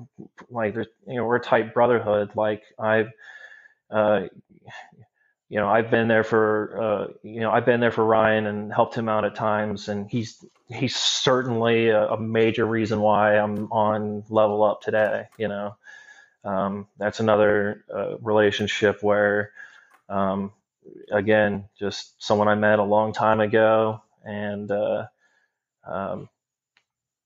like there's you know we're a tight brotherhood. Like I've, uh, you know, I've been there for uh, you know I've been there for Ryan and helped him out at times, and he's he's certainly a, a major reason why I'm on level up today. You know. Um, that's another uh, relationship where, um, again, just someone I met a long time ago, and uh, um,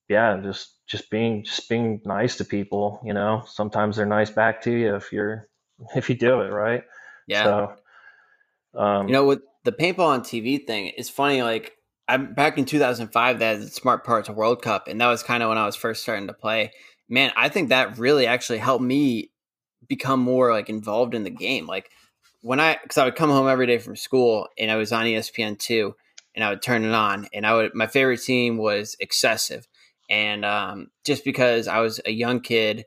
yeah, just just being just being nice to people. You know, sometimes they're nice back to you if you're if you do it right. Yeah. So, um, you know, with the paintball on TV thing, it's funny. Like I'm back in 2005, that Smart Parts World Cup, and that was kind of when I was first starting to play man, I think that really actually helped me become more like involved in the game. Like when I, because I would come home every day from school and I was on ESPN two, and I would turn it on, and I would my favorite team was Excessive, and um, just because I was a young kid.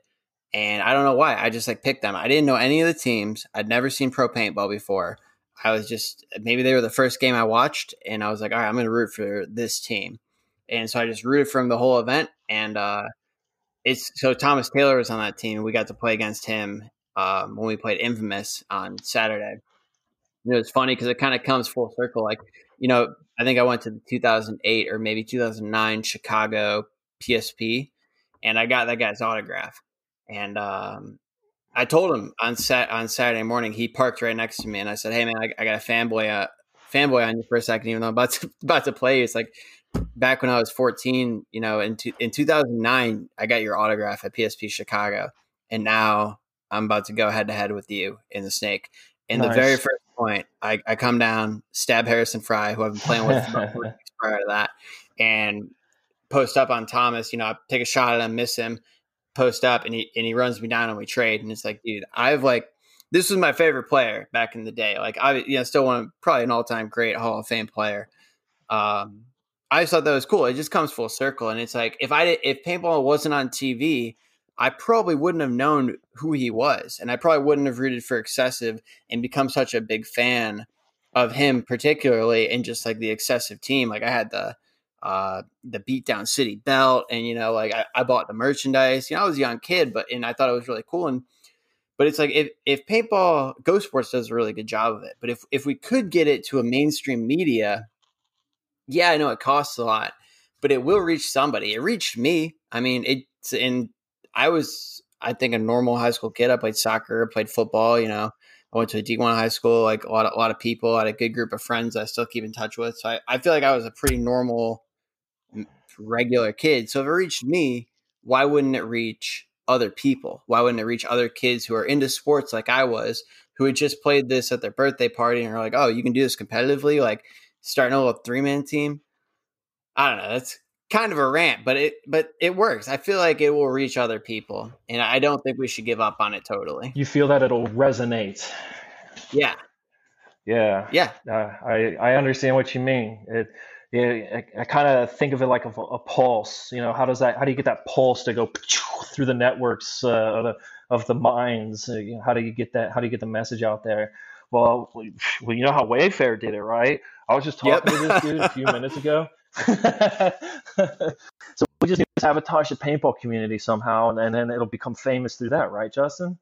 And I don't know why. I just like picked them. I didn't know any of the teams. I'd never seen pro paintball before. I was just maybe they were the first game I watched, and I was like, all right, I'm going to root for this team. And so I just rooted from the whole event, and uh, it's so Thomas Taylor was on that team. We got to play against him um, when we played Infamous on Saturday. Know, it's funny because it kind of comes full circle. Like, you know, I think I went to the 2008 or maybe 2009 Chicago PSP, and I got that guy's autograph. And um, I told him on sat on Saturday morning. He parked right next to me, and I said, "Hey, man, I, I got a fanboy uh, fanboy on you for a second, even though I'm about to about to play." It's like back when I was 14, you know, in, in 2009, I got your autograph at PSP Chicago. And now I'm about to go head to head with you in the snake. In nice. the very first point, I, I come down, stab Harrison Fry, who I've been playing with prior to that, and post up on Thomas. You know, I take a shot at him, miss him, post up, and he and he runs me down, and we trade. And it's like, dude, I've like this was my favorite player back in the day. Like I, you know, still one probably an all time great Hall of Fame player. Um, I just thought that was cool. It just comes full circle, and it's like if I if paintball wasn't on TV, I probably wouldn't have known who he was, and I probably wouldn't have rooted for excessive and become such a big fan of him, particularly in just like the excessive team. Like I had the uh the beatdown city belt, and you know, like I, I bought the merchandise. You know, I was a young kid, but and I thought it was really cool and. But it's like if, if paintball Go Sports does a really good job of it. But if, if we could get it to a mainstream media yeah, I know it costs a lot, but it will reach somebody. It reached me. I mean, it's in. I was, I think, a normal high school kid. I played soccer, played football. You know, I went to a D1 high school. Like a lot, of, a lot of people. I had a good group of friends I still keep in touch with. So I, I feel like I was a pretty normal, regular kid. So if it reached me, why wouldn't it reach other people? Why wouldn't it reach other kids who are into sports like I was, who had just played this at their birthday party and are like, oh, you can do this competitively, like starting a little three man team? I don't know. That's kind of a rant, but it but it works. I feel like it will reach other people, and I don't think we should give up on it totally. You feel that it'll resonate. Yeah. Yeah. Yeah. Uh, I I understand what you mean. It yeah, I, I kind of think of it like a, a, pulse. You know, how does that? How do you get that pulse to go through the networks uh, of, the, of the minds? Uh, you know, how do you get that? How do you get the message out there? Well, well, you know how Wayfair did it, right? I was just talking yep. to this dude a few minutes ago. so we just need to sabotage the paintball community somehow, and, and then it'll become famous through that, right, Justin?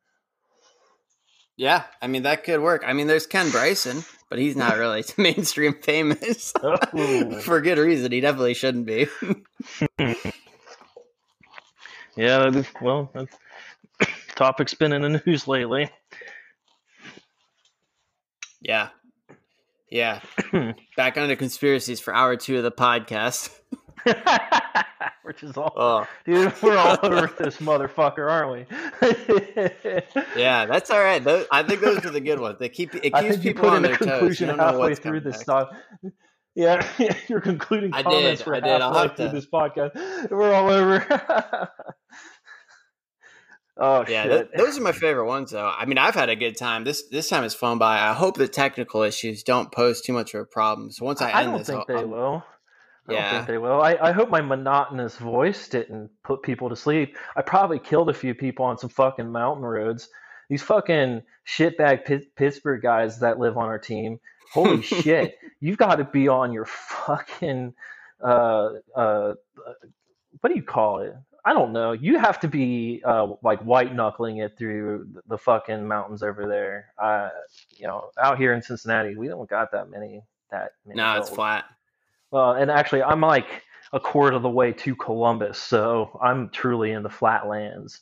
Yeah, I mean that could work. I mean, there's Ken Bryson, but he's not really mainstream famous oh. for good reason. He definitely shouldn't be. yeah, well, topic's been in the news lately. Yeah, yeah. Back onto conspiracies for hour two of the podcast. Which is all, oh. dude. We're all over this motherfucker, aren't we? yeah, that's all right. Those, I think those are the good ones. They keep it keeps people on their toes. You halfway through this stuff. Yeah, you're concluding I comments did, for I did. I'll halfway through to... this podcast. We're all over. Oh yeah, th- those are my favorite ones though. I mean, I've had a good time. This this time has flown by. I hope the technical issues don't pose too much of a problem. So once I, I end don't this, think I'll, they I'll, will. I yeah. don't think they will. I, I hope my monotonous voice didn't put people to sleep. I probably killed a few people on some fucking mountain roads. These fucking shitbag P- Pittsburgh guys that live on our team. Holy shit! You've got to be on your fucking uh uh what do you call it? I don't know. You have to be uh, like white knuckling it through the fucking mountains over there. Uh, you know, out here in Cincinnati, we don't got that many. That many no, it's flat. Well, and actually, I'm like a quarter of the way to Columbus, so I'm truly in the flatlands.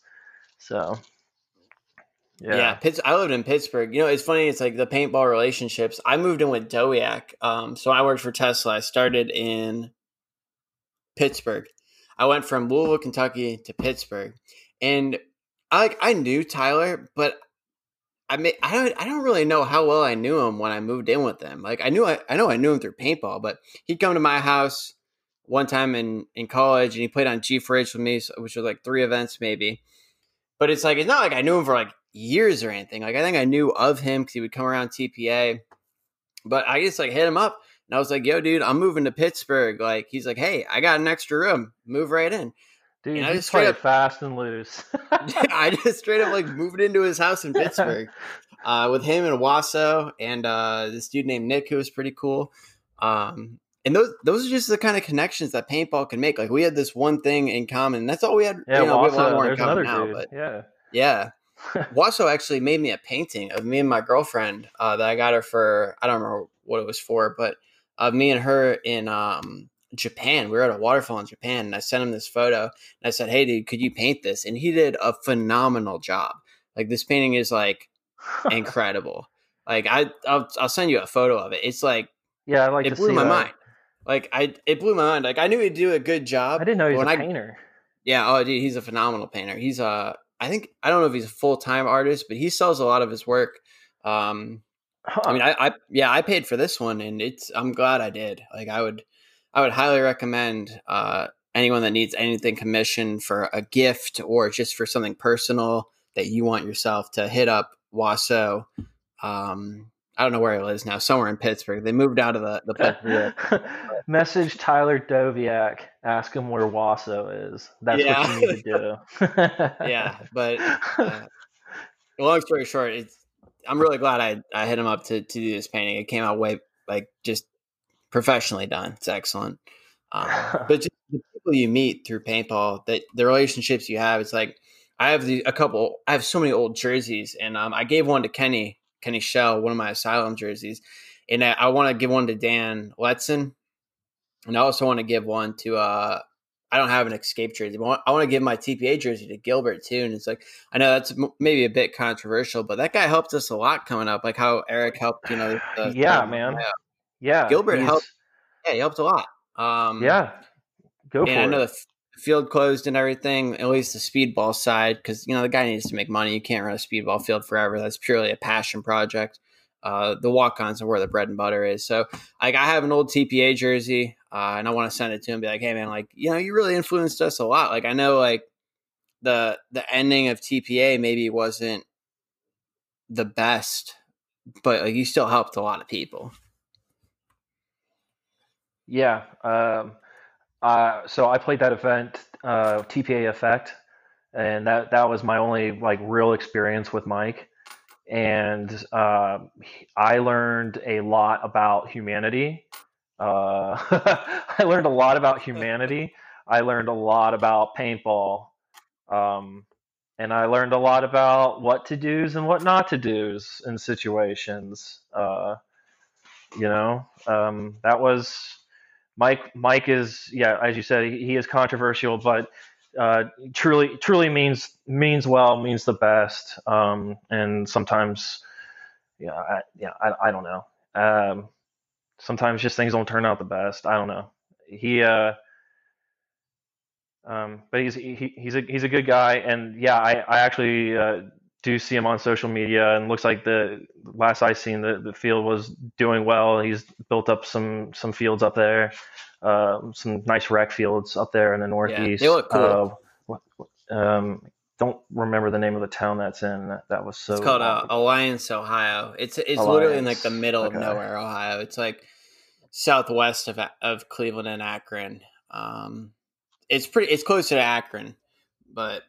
So, yeah. yeah Pitts, I lived in Pittsburgh. You know, it's funny. It's like the paintball relationships. I moved in with Dowiak. Um, so I worked for Tesla. I started in Pittsburgh I went from Louisville, Kentucky to Pittsburgh, and I like I knew Tyler, but I may, I don't I don't really know how well I knew him when I moved in with them. Like I knew I, I know I knew him through paintball, but he'd come to my house one time in in college and he played on G4H with me, which was like three events maybe. But it's like it's not like I knew him for like years or anything. Like I think I knew of him because he would come around TPA, but I just like hit him up and I was like, yo, dude, I'm moving to Pittsburgh. Like, he's like, hey, I got an extra room. Move right in. Dude, and I just play up, fast and loose. I just straight up like moved into his house in Pittsburgh uh, with him and Wasso and uh, this dude named Nick who was pretty cool. Um, and those those are just the kind of connections that paintball can make. Like we had this one thing in common. That's all we had. Yeah, you know, Wasso, we have a lot more in common now. Dude. But yeah, yeah. Wasso actually made me a painting of me and my girlfriend uh, that I got her for I don't remember what it was for, but of me and her in um, Japan. We were at a waterfall in Japan, and I sent him this photo. And I said, "Hey, dude, could you paint this?" And he did a phenomenal job. Like this painting is like incredible. Like I, I'll, I'll send you a photo of it. It's like yeah, I like it blew my that. mind. Like I, it blew my mind. Like I knew he'd do a good job. I didn't know he was a I, painter. Yeah, oh, dude, he's a phenomenal painter. He's a, uh, think I don't know if he's a full time artist, but he sells a lot of his work. Um, Huh. I mean, I, I yeah, I paid for this one, and it's I'm glad I did. Like, I would, I would highly recommend uh, anyone that needs anything commissioned for a gift or just for something personal that you want yourself to hit up Wasso. Um, I don't know where he lives now, somewhere in Pittsburgh. They moved out of the the. Message Tyler Dowiak. Ask him where Wasso is. That's yeah. what you need to do. yeah, but uh, long story short, it's I'm really glad I I hit him up to to do this painting. It came out way like just professionally done. It's excellent. Um, but just the people you meet through paintball, that the relationships you have, it's like I have the, a couple. I have so many old jerseys, and um, I gave one to Kenny Kenny Shell, one of my asylum jerseys, and I, I want to give one to Dan Letson, and I also want to give one to uh, I don't have an escape jersey. But I want to give my TPA jersey to Gilbert too. And it's like I know that's maybe a bit controversial, but that guy helped us a lot coming up. Like how Eric helped, you know. The, yeah, man. Yeah, Gilbert helped. Yeah, he helped a lot. Um, yeah, go for and I know it. the field closed and everything, at least the speedball side, because you know the guy needs to make money. You can't run a speedball field forever. That's purely a passion project. Uh, the walk-ons are where the bread and butter is. So, like, I have an old TPA jersey, uh, and I want to send it to him. Be like, hey man, like, you know, you really influenced us a lot. Like, I know like the the ending of TPA maybe wasn't the best, but like you still helped a lot of people. Yeah. Um, uh, so I played that event, uh, TPA Effect, and that that was my only like real experience with Mike. And uh, I learned a lot about humanity. Uh, I learned a lot about humanity. I learned a lot about paintball. Um, and I learned a lot about what to do's and what not to do's in situations. Uh, you know, um, that was Mike. Mike is, yeah, as you said, he, he is controversial, but uh, truly, truly means means well, means the best. Um, and sometimes, yeah, I, yeah, I, I don't know. Um, sometimes just things don't turn out the best. I don't know. He, uh, um, but he's he, he's a he's a good guy, and yeah, I I actually uh, do see him on social media, and looks like the last I seen the the field was doing well. He's built up some some fields up there, uh, some nice rec fields up there in the northeast. Yeah, they look cool. Uh, um, don't remember the name of the town that's in. That, that was so. It's called uh, Alliance, Ohio. It's it's Alliance. literally in like the middle okay. of nowhere, Ohio. It's like southwest of of Cleveland and Akron. Um, it's pretty. It's close to Akron, but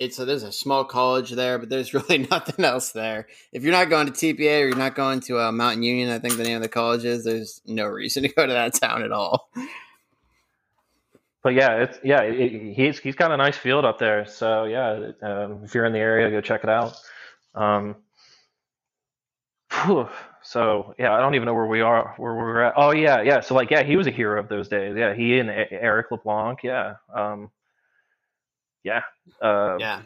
it's a, there's a small college there, but there's really nothing else there. If you're not going to TPA or you're not going to uh, Mountain Union, I think the name of the college is. There's no reason to go to that town at all. But yeah, it's yeah, it, he's he's got a nice field up there. So yeah, um, if you're in the area, go check it out. Um, whew, so yeah, I don't even know where we are, where we're at. Oh yeah, yeah. So like yeah, he was a hero of those days. Yeah, he and Eric LeBlanc. Yeah, um, yeah, uh, yeah.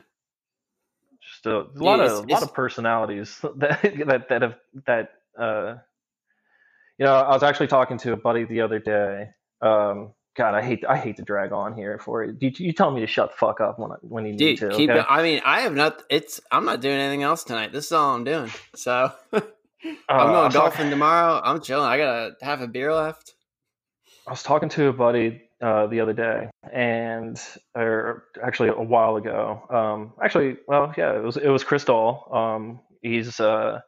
Just a, a lot yeah, of a lot of personalities that that that have that. Uh, you know, I was actually talking to a buddy the other day. Um, God, I hate I hate to drag on here for it. You, you tell me to shut the fuck up when I, when you Dude, need to. Keep okay? it, I mean, I have not. It's I'm not doing anything else tonight. This is all I'm doing. So. I'm going uh, golfing tomorrow. I'm chilling. I got a half a beer left. I was talking to a buddy uh, the other day, and or actually a while ago. Um, actually, well, yeah, it was it was Crystal. Um, he's uh,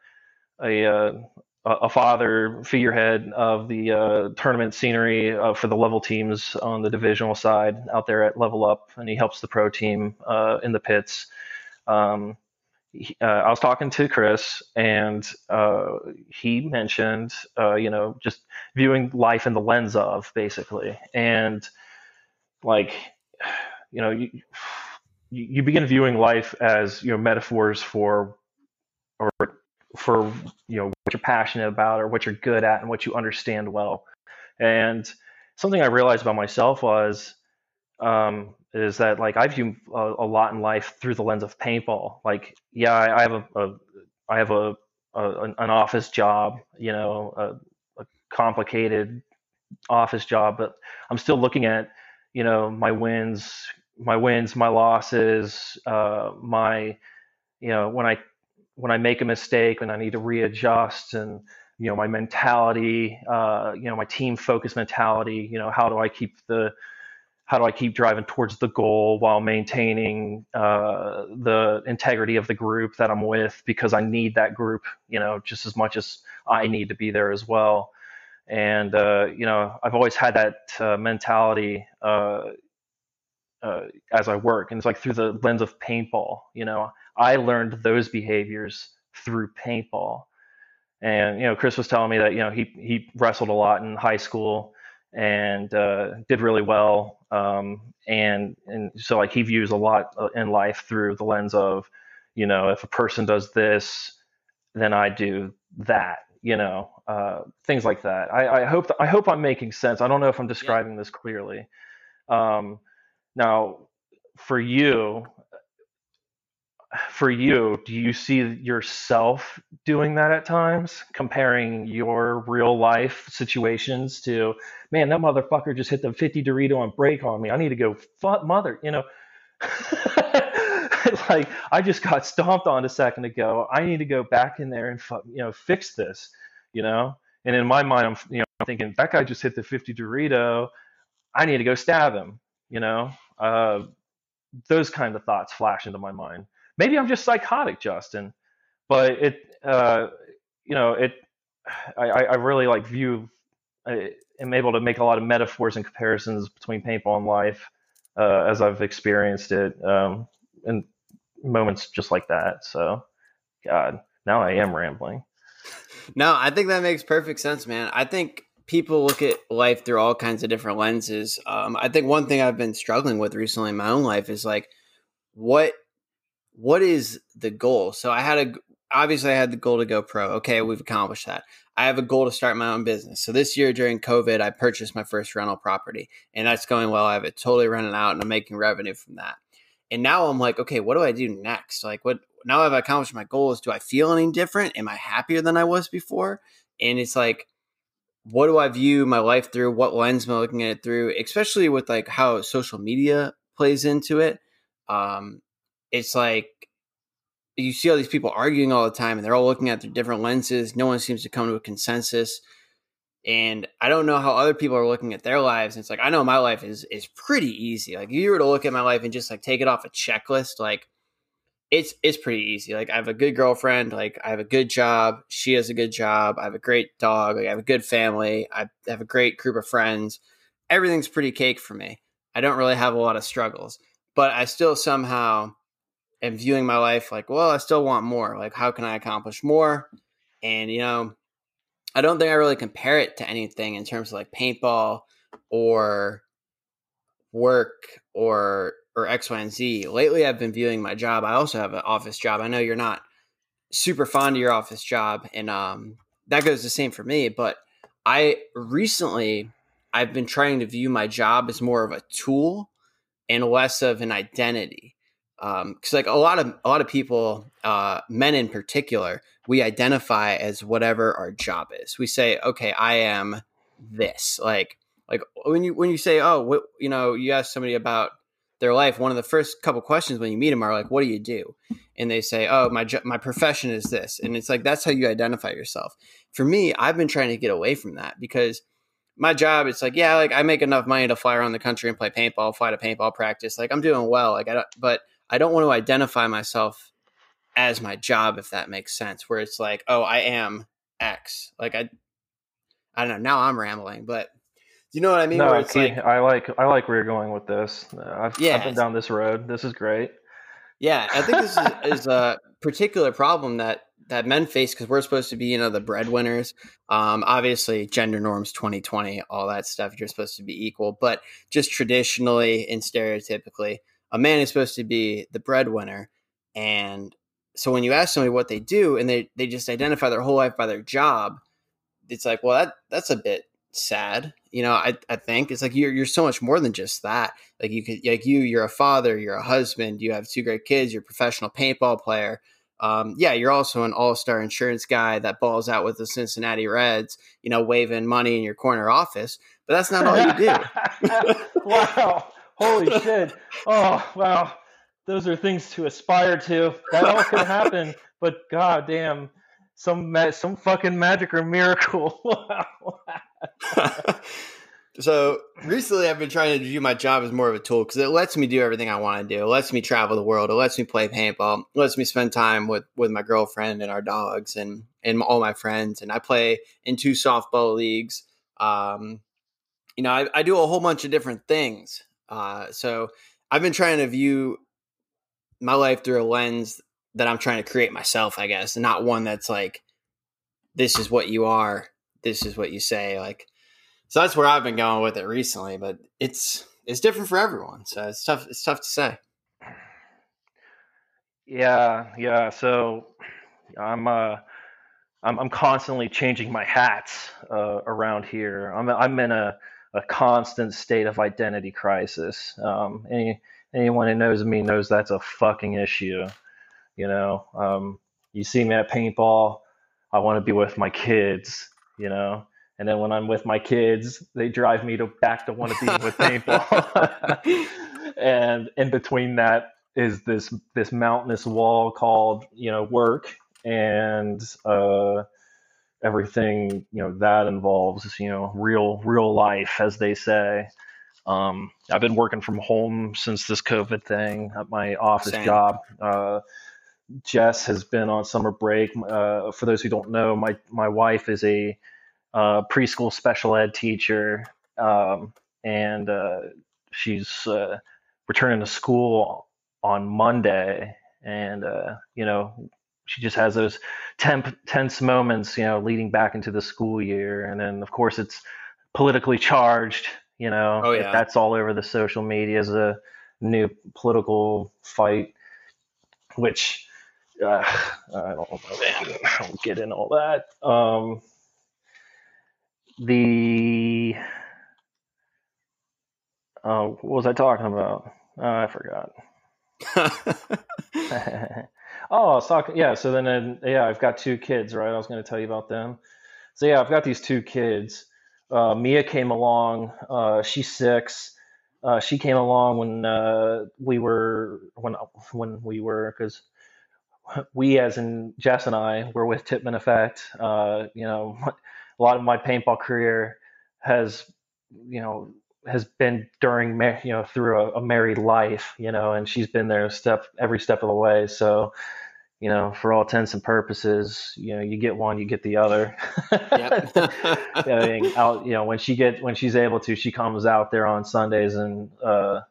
a uh, a father figurehead of the uh, tournament scenery uh, for the level teams on the divisional side out there at Level Up, and he helps the pro team uh, in the pits. Um, uh, I was talking to Chris, and uh, he mentioned, uh, you know, just viewing life in the lens of basically, and like, you know, you you begin viewing life as you know metaphors for or for you know what you're passionate about or what you're good at and what you understand well, and something I realized about myself was um, is that like I view a, a, lot in life through the lens of paintball. Like, yeah, I, I have a, a I have a, a, an office job, you know, a, a, complicated office job, but I'm still looking at, you know, my wins, my wins, my losses, uh, my, you know, when I when I make a mistake and I need to readjust and you know my mentality, uh, you know my team focus mentality. You know, how do I keep the how do I keep driving towards the goal while maintaining uh, the integrity of the group that I'm with because I need that group, you know, just as much as I need to be there as well. And uh, you know, I've always had that uh, mentality uh, uh, as I work, and it's like through the lens of paintball. You know, I learned those behaviors through paintball. And you know, Chris was telling me that you know he he wrestled a lot in high school and uh, did really well. Um, and and so like he views a lot uh, in life through the lens of, you know, if a person does this, then I do that. You know, uh, things like that. I, I hope I hope I'm making sense. I don't know if I'm describing yeah. this clearly. Um, now, for you, for you, do you see yourself doing that at times, comparing your real life situations to, man, that motherfucker just hit the 50 Dorito and break on me. I need to go, fuck mother, you know. like I just got stomped on a second ago. I need to go back in there and you know fix this, you know. And in my mind, I'm you know thinking that guy just hit the 50 Dorito. I need to go stab him, you know. Uh, those kind of thoughts flash into my mind. Maybe I'm just psychotic, Justin, but it, uh, you know, it. I, I really like view. I am able to make a lot of metaphors and comparisons between paintball and life uh, as I've experienced it. Um, and moments just like that. So, God, now I am rambling. No, I think that makes perfect sense, man. I think people look at life through all kinds of different lenses. Um, I think one thing I've been struggling with recently in my own life is like, what, what is the goal? So I had a, obviously I had the goal to go pro. Okay, we've accomplished that. I have a goal to start my own business. So this year during COVID, I purchased my first rental property, and that's going well. I have it totally rented out, and I'm making revenue from that. And now I'm like, okay, what do I do next? Like, what now I've accomplished my goals. Do I feel any different? Am I happier than I was before? And it's like, what do I view my life through? What lens am I looking at it through? Especially with like how social media plays into it. Um, it's like you see all these people arguing all the time and they're all looking at their different lenses. No one seems to come to a consensus and I don't know how other people are looking at their lives. And it's like I know my life is is pretty easy. Like if you were to look at my life and just like take it off a checklist, like it's it's pretty easy. Like I have a good girlfriend, like I have a good job, she has a good job, I have a great dog, like I have a good family, I have a great group of friends. Everything's pretty cake for me. I don't really have a lot of struggles, but I still somehow am viewing my life like, well, I still want more. Like how can I accomplish more? And you know, I don't think I really compare it to anything in terms of like paintball or work or or X, Y, and Z. Lately, I've been viewing my job. I also have an office job. I know you're not super fond of your office job, and um, that goes the same for me. But I recently I've been trying to view my job as more of a tool and less of an identity because um, like a lot of a lot of people, uh, men in particular, we identify as whatever our job is. We say, okay, I am this. Like like when you when you say, oh, what, you know, you ask somebody about their life, one of the first couple questions when you meet them are like, what do you do? And they say, oh, my my profession is this, and it's like that's how you identify yourself. For me, I've been trying to get away from that because my job it's like yeah like i make enough money to fly around the country and play paintball fly to paintball practice like i'm doing well like i don't but I don't want to identify myself as my job, if that makes sense, where it's like, oh, I am X. Like I, I don't know. Now I'm rambling, but you know what I mean? No, it's like, I like I like where you're going with this. I've, yeah, I've been down this road. This is great. Yeah, I think this is, is a particular problem that that men face because we're supposed to be, you know, the breadwinners. Um, obviously, gender norms, 2020, all that stuff. You're supposed to be equal, but just traditionally and stereotypically, a man is supposed to be the breadwinner. And so when you ask somebody what they do and they, they just identify their whole life by their job, it's like, well, that that's a bit sad. You know, I, I think it's like you're you're so much more than just that. Like you could like you, you're a father, you're a husband, you have two great kids, you're a professional paintball player. Um, yeah, you're also an all-star insurance guy that balls out with the Cincinnati Reds, you know, waving money in your corner office. But that's not all you do. wow. Holy shit. Oh, wow. Those are things to aspire to. That all could happen, but god damn, some ma- some fucking magic or miracle. so recently I've been trying to view my job as more of a tool because it lets me do everything I want to do. It lets me travel the world. It lets me play paintball. It lets me spend time with with my girlfriend and our dogs and and all my friends. And I play in two softball leagues. Um, you know, I, I do a whole bunch of different things. Uh, so I've been trying to view my life through a lens that I'm trying to create myself, I guess, and not one that's like, this is what you are, this is what you say. Like, so that's where I've been going with it recently, but it's it's different for everyone, so it's tough. It's tough to say. Yeah, yeah. So I'm uh, I'm, constantly changing my hats uh, around here. I'm I'm in a a constant state of identity crisis. Um, any anyone who knows me knows that's a fucking issue. You know, um, you see me at paintball, I want to be with my kids. You know, and then when I'm with my kids, they drive me to back to want to be with paintball. and in between that is this this mountainous wall called you know work and uh, everything you know that involves you know real real life as they say. Um, I've been working from home since this COVID thing at my office Same. job. Uh, Jess has been on summer break. Uh, for those who don't know, my my wife is a uh, preschool special ed teacher, um, and uh, she's uh, returning to school on Monday. And uh, you know, she just has those temp, tense moments, you know, leading back into the school year, and then of course it's politically charged. You know, oh, yeah. that's all over the social media as a new political fight, which uh, I don't know, man. I don't get in all that. Um, the uh, what was I talking about? Uh, I forgot. oh, talking. Yeah. So then, uh, yeah, I've got two kids, right? I was going to tell you about them. So yeah, I've got these two kids. Uh, Mia came along. Uh, she's six. Uh, she came along when uh, we were when when we were because we, as in Jess and I, were with Tippmann Effect. Uh, you know, a lot of my paintball career has, you know, has been during, you know, through a, a married life, you know, and she's been there step every step of the way. So, you know, for all intents and purposes, you know, you get one, you get the other. Yep. I mean, out, you know, when she get when she's able to, she comes out there on Sundays and uh,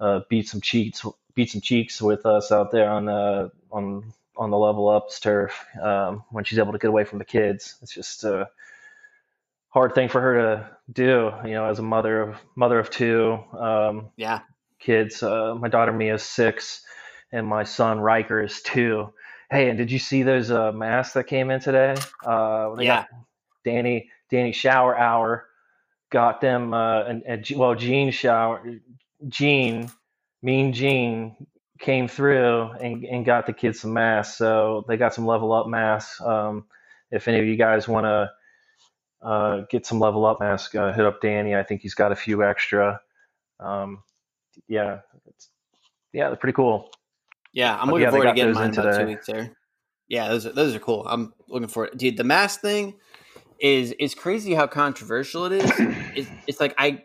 uh, beat some cheeks, beat some cheeks with us out there on the on on the level ups turf um, when she's able to get away from the kids. It's just uh, hard thing for her to do, you know, as a mother of mother of two. Um, yeah. Kids. Uh, my daughter Mia is six, and my son Riker is two. Hey, and did you see those uh, masks that came in today? Uh, yeah. Danny Danny Shower Hour got them, uh, and, and well, Gene Shower Gene Mean Gene came through and, and got the kids some masks. So they got some level up masks. Um, if any of you guys want to uh, get some level up mask. Uh, hit up Danny. I think he's got a few extra. Um, yeah, yeah, they're pretty cool. Yeah, I'm but looking yeah, forward to getting mine in about two weeks there. Yeah, those are, those are cool. I'm looking forward. Dude, the mask thing is is crazy how controversial it is. it's, it's like I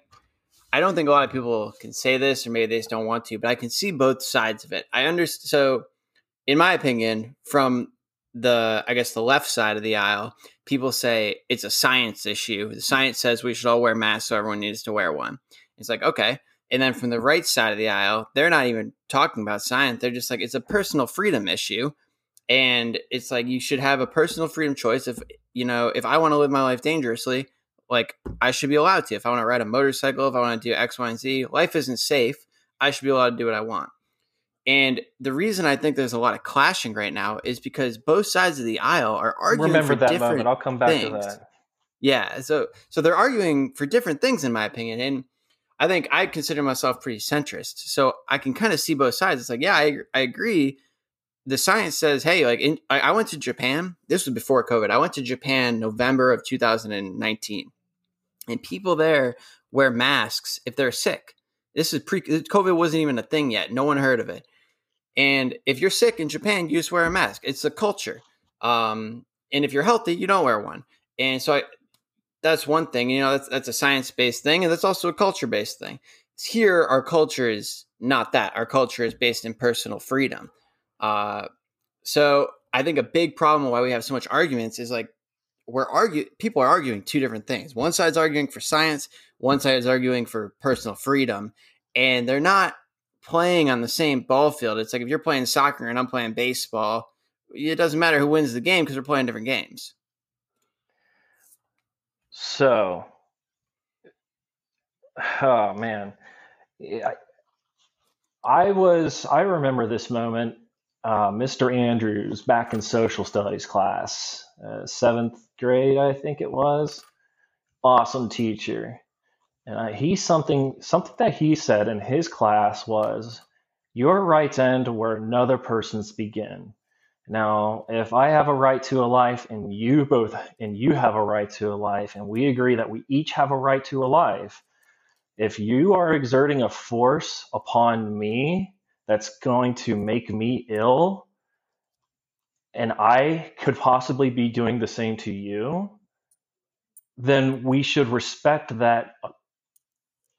I don't think a lot of people can say this, or maybe they just don't want to, but I can see both sides of it. I understand. So, in my opinion, from the I guess the left side of the aisle, people say it's a science issue. The science says we should all wear masks, so everyone needs to wear one. It's like okay, and then from the right side of the aisle, they're not even talking about science. They're just like it's a personal freedom issue, and it's like you should have a personal freedom choice. If you know, if I want to live my life dangerously, like I should be allowed to. If I want to ride a motorcycle, if I want to do X, Y, and Z, life isn't safe. I should be allowed to do what I want. And the reason I think there's a lot of clashing right now is because both sides of the aisle are arguing Remember for that different moment. I'll come back things. to that. Yeah, so so they're arguing for different things in my opinion, and I think I consider myself pretty centrist, so I can kind of see both sides. It's like, yeah, I I agree. The science says, hey, like in, I, I went to Japan. This was before COVID. I went to Japan November of 2019, and people there wear masks if they're sick. This is pre COVID wasn't even a thing yet. No one heard of it. And if you're sick in Japan, you just wear a mask. It's a culture. Um, and if you're healthy, you don't wear one. And so I, that's one thing. You know, that's that's a science based thing, and that's also a culture based thing. Here, our culture is not that. Our culture is based in personal freedom. Uh, so I think a big problem why we have so much arguments is like we're arguing. People are arguing two different things. One side's arguing for science. One side is arguing for personal freedom, and they're not playing on the same ball field. It's like if you're playing soccer and I'm playing baseball, it doesn't matter who wins the game because we're playing different games. So, oh man, I, I was, I remember this moment. Uh, Mr. Andrews back in social studies class, uh, seventh grade, I think it was. Awesome teacher. And he something something that he said in his class was, "Your rights end where another person's begin." Now, if I have a right to a life and you both and you have a right to a life and we agree that we each have a right to a life, if you are exerting a force upon me that's going to make me ill and I could possibly be doing the same to you, then we should respect that uh,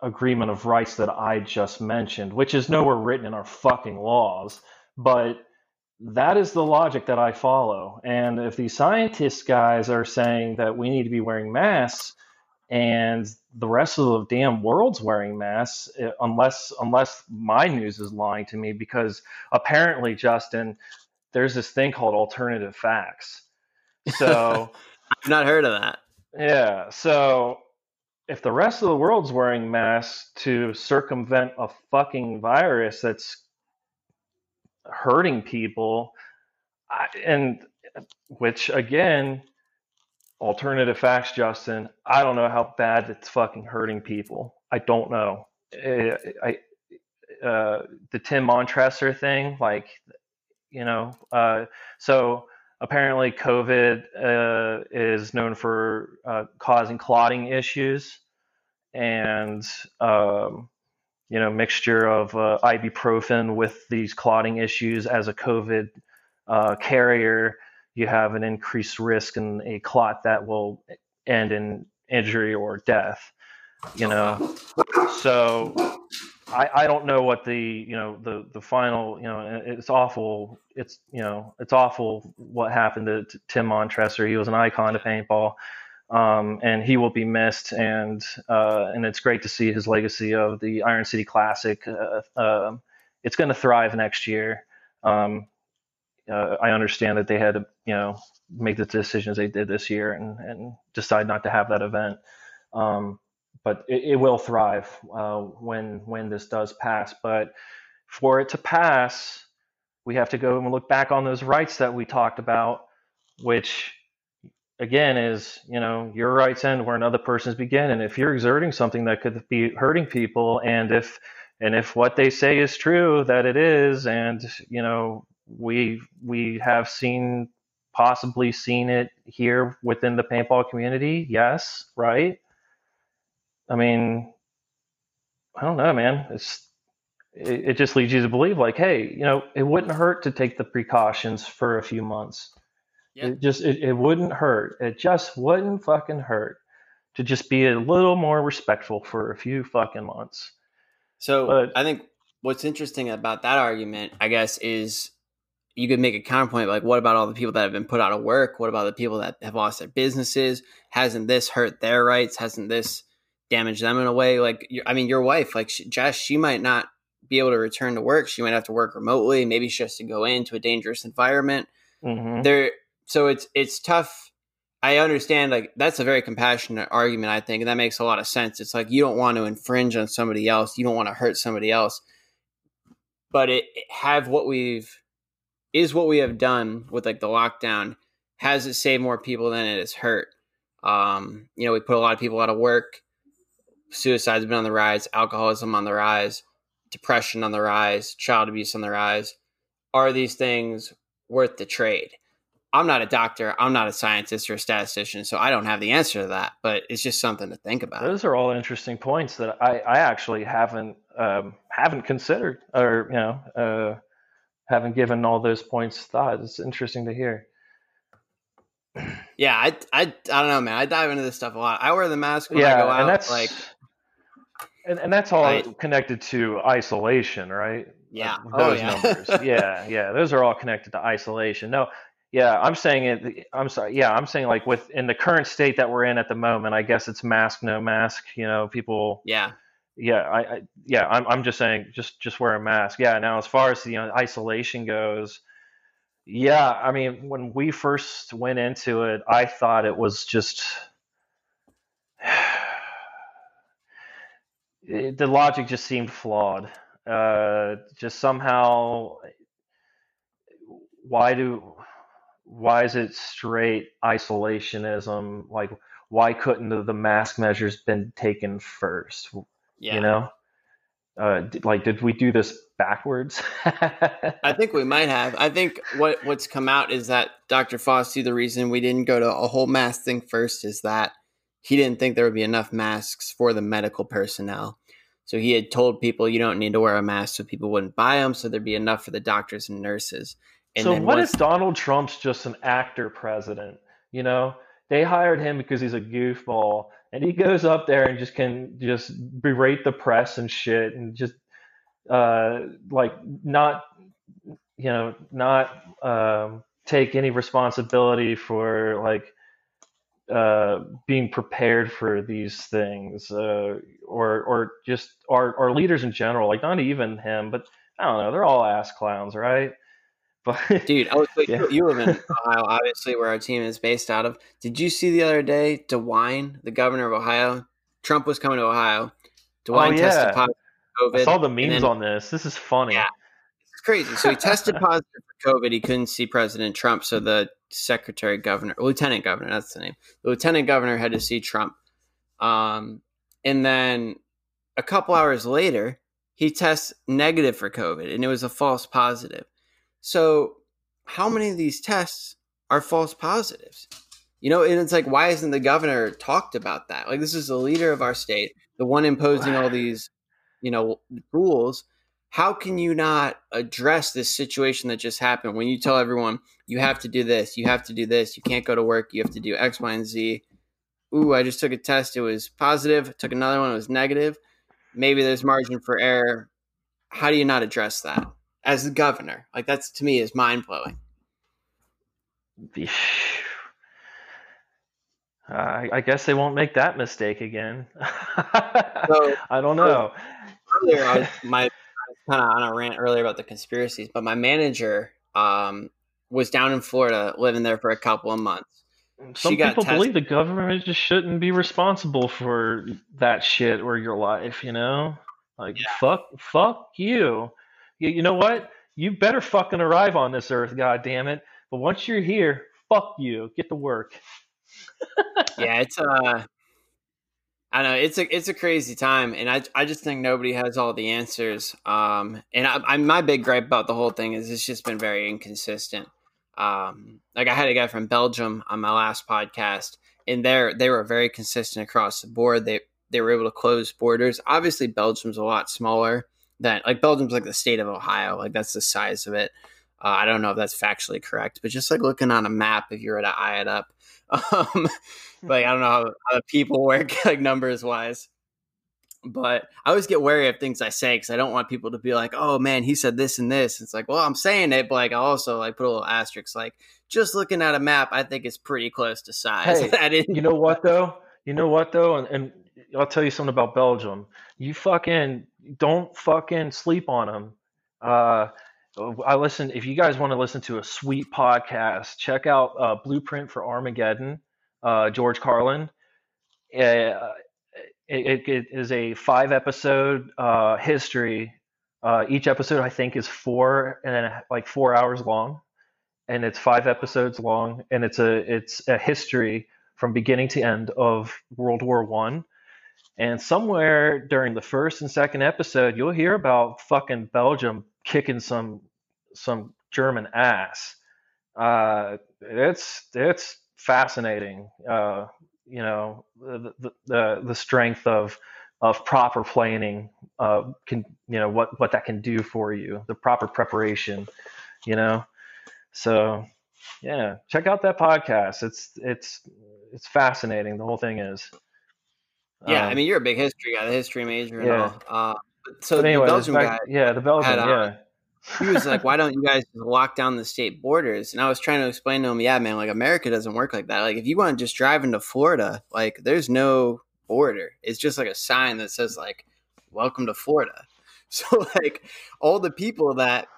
agreement of rights that I just mentioned, which is nowhere written in our fucking laws. But that is the logic that I follow. And if these scientist guys are saying that we need to be wearing masks and the rest of the damn world's wearing masks, eh, unless unless my news is lying to me, because apparently, Justin, there's this thing called alternative facts. So I've not heard of that. Yeah. So if the rest of the world's wearing masks to circumvent a fucking virus that's hurting people, I, and which again, alternative facts, Justin, I don't know how bad it's fucking hurting people. I don't know. I, I uh, the Tim Montressor thing, like, you know, uh, so apparently COVID uh, is known for uh, causing clotting issues and um, you know mixture of uh, ibuprofen with these clotting issues as a COVID uh, carrier, you have an increased risk in a clot that will end in injury or death. You know, so I, I don't know what the you know the the final you know it's awful it's you know it's awful what happened to, to Tim Montressor he was an icon of paintball um, and he will be missed and uh, and it's great to see his legacy of the Iron City Classic uh, uh, it's going to thrive next year um, uh, I understand that they had to you know make the decisions they did this year and and decide not to have that event um, but it, it will thrive uh, when when this does pass. But for it to pass, we have to go and look back on those rights that we talked about, which again is you know your rights end where another person's begin. And if you're exerting something that could be hurting people, and if and if what they say is true, that it is, and you know we we have seen possibly seen it here within the paintball community, yes, right I mean, I don't know, man. It's it, it, just leads you to believe, like, hey, you know, it wouldn't hurt to take the precautions for a few months. Yeah. It just it, it wouldn't hurt. It just wouldn't fucking hurt to just be a little more respectful for a few fucking months. So but, I think what's interesting about that argument, I guess, is you could make a counterpoint like, what about all the people that have been put out of work? What about the people that have lost their businesses? Hasn't this hurt their rights? Hasn't this damaged them in a way. Like, I mean, your wife, like she, Jess, she might not be able to return to work. She might have to work remotely. Maybe she has to go into a dangerous environment. Mm-hmm. There, so it's it's tough. I understand. Like that's a very compassionate argument. I think, and that makes a lot of sense. It's like you don't want to infringe on somebody else. You don't want to hurt somebody else. But it have what we've is what we have done with like the lockdown. Has it saved more people than it has hurt? Um, you know, we put a lot of people out of work suicide's been on the rise, alcoholism on the rise, depression on the rise, child abuse on the rise. Are these things worth the trade? I'm not a doctor, I'm not a scientist or a statistician, so I don't have the answer to that, but it's just something to think about. Those are all interesting points that I, I actually haven't um, haven't considered or you know uh, haven't given all those points thought. It's interesting to hear. Yeah, I, I, I don't know, man. I dive into this stuff a lot. I wear the mask when yeah, I go out. And that's, like and, and that's all right. connected to isolation, right? Yeah. Oh, those oh, yeah. numbers. yeah, yeah. Those are all connected to isolation. No, yeah, I'm saying it. I'm sorry. Yeah, I'm saying like with in the current state that we're in at the moment, I guess it's mask, no mask. You know, people. Yeah. Yeah, I, I yeah, I'm, I'm just saying, just just wear a mask. Yeah. Now, as far as the you know, isolation goes, yeah, I mean, when we first went into it, I thought it was just it, the logic just seemed flawed. Uh, just somehow, why do why is it straight isolationism? Like, why couldn't the, the mask measures been taken first? Yeah. You know, uh, like did we do this backwards? I think we might have. I think what what's come out is that Dr. Fauci, the reason we didn't go to a whole mask thing first is that he didn't think there would be enough masks for the medical personnel. So he had told people you don't need to wear a mask so people wouldn't buy them, so there'd be enough for the doctors and nurses. And so what once- if Donald Trump's just an actor president? You know, they hired him because he's a goofball, and he goes up there and just can just berate the press and shit, and just uh, like not, you know, not um, take any responsibility for like uh, being prepared for these things, uh, or or just our our leaders in general, like not even him, but I don't know, they're all ass clowns, right? But dude, oh, so yeah. you, live in Ohio, obviously, where our team is based out of. Did you see the other day DeWine, the governor of Ohio? Trump was coming to Ohio. DeWine oh, yeah. tested positive for COVID. I saw the memes then, on this. This is funny. Yeah, it's crazy. So he tested positive for COVID. He couldn't see President Trump, so the secretary governor, lieutenant governor, that's the name. The lieutenant governor had to see Trump. Um, and then a couple hours later, he tests negative for COVID, and it was a false positive. So, how many of these tests are false positives? You know, and it's like, why isn't the governor talked about that? Like, this is the leader of our state, the one imposing all these, you know, rules. How can you not address this situation that just happened when you tell everyone you have to do this, you have to do this, you can't go to work, you have to do X, Y, and Z? Ooh, I just took a test, it was positive. Took another one, it was negative. Maybe there's margin for error. How do you not address that? As the governor. Like that's to me is mind blowing. I, I guess they won't make that mistake again. so, I don't know. Earlier, I was, my kind of on a rant earlier about the conspiracies, but my manager um, was down in Florida, living there for a couple of months. Some people believe the government just shouldn't be responsible for that shit or your life. You know, like yeah. fuck, fuck you you, you know what? You better fucking arrive on this earth, god damn it. But once you're here, fuck you. Get to work. yeah, it's uh I know it's a it's a crazy time, and I I just think nobody has all the answers. Um, and I, I my big gripe about the whole thing is it's just been very inconsistent. Um, like I had a guy from Belgium on my last podcast, and they they were very consistent across the board. They they were able to close borders. Obviously, Belgium's a lot smaller, that like Belgium's like the state of Ohio, like that's the size of it. Uh, I don't know if that's factually correct, but just like looking on a map, if you were to eye it up, um, like I don't know how, how people work like numbers wise. But I always get wary of things I say because I don't want people to be like, "Oh man, he said this and this." It's like, well, I'm saying it, but like I also like put a little asterisk, like just looking at a map, I think it's pretty close to size. Hey, you know what though? You know what though? And, and I'll tell you something about Belgium. You fucking don't fucking sleep on them. Uh, I listen. If you guys want to listen to a sweet podcast, check out uh, Blueprint for Armageddon. Uh, George Carlin. Uh, it, it is a five episode uh, history. Uh, each episode, I think, is four and then like four hours long, and it's five episodes long, and it's a it's a history from beginning to end of World War One and somewhere during the first and second episode, you'll hear about fucking Belgium kicking some some German ass. Uh, it's it's fascinating. Uh, you know the, the the strength of of proper planning uh, can you know what what that can do for you. The proper preparation. You know, so yeah, check out that podcast. It's it's it's fascinating. The whole thing is. Yeah, um, I mean, you're a big history guy, the history major and yeah. all. Uh, so but anyway, the Belgian guy, yeah, the Belgian, had, uh, yeah. he was like, "Why don't you guys lock down the state borders?" And I was trying to explain to him, "Yeah, man, like America doesn't work like that. Like if you want to just drive into Florida, like there's no border. It's just like a sign that says like, "Welcome to Florida." So like all the people that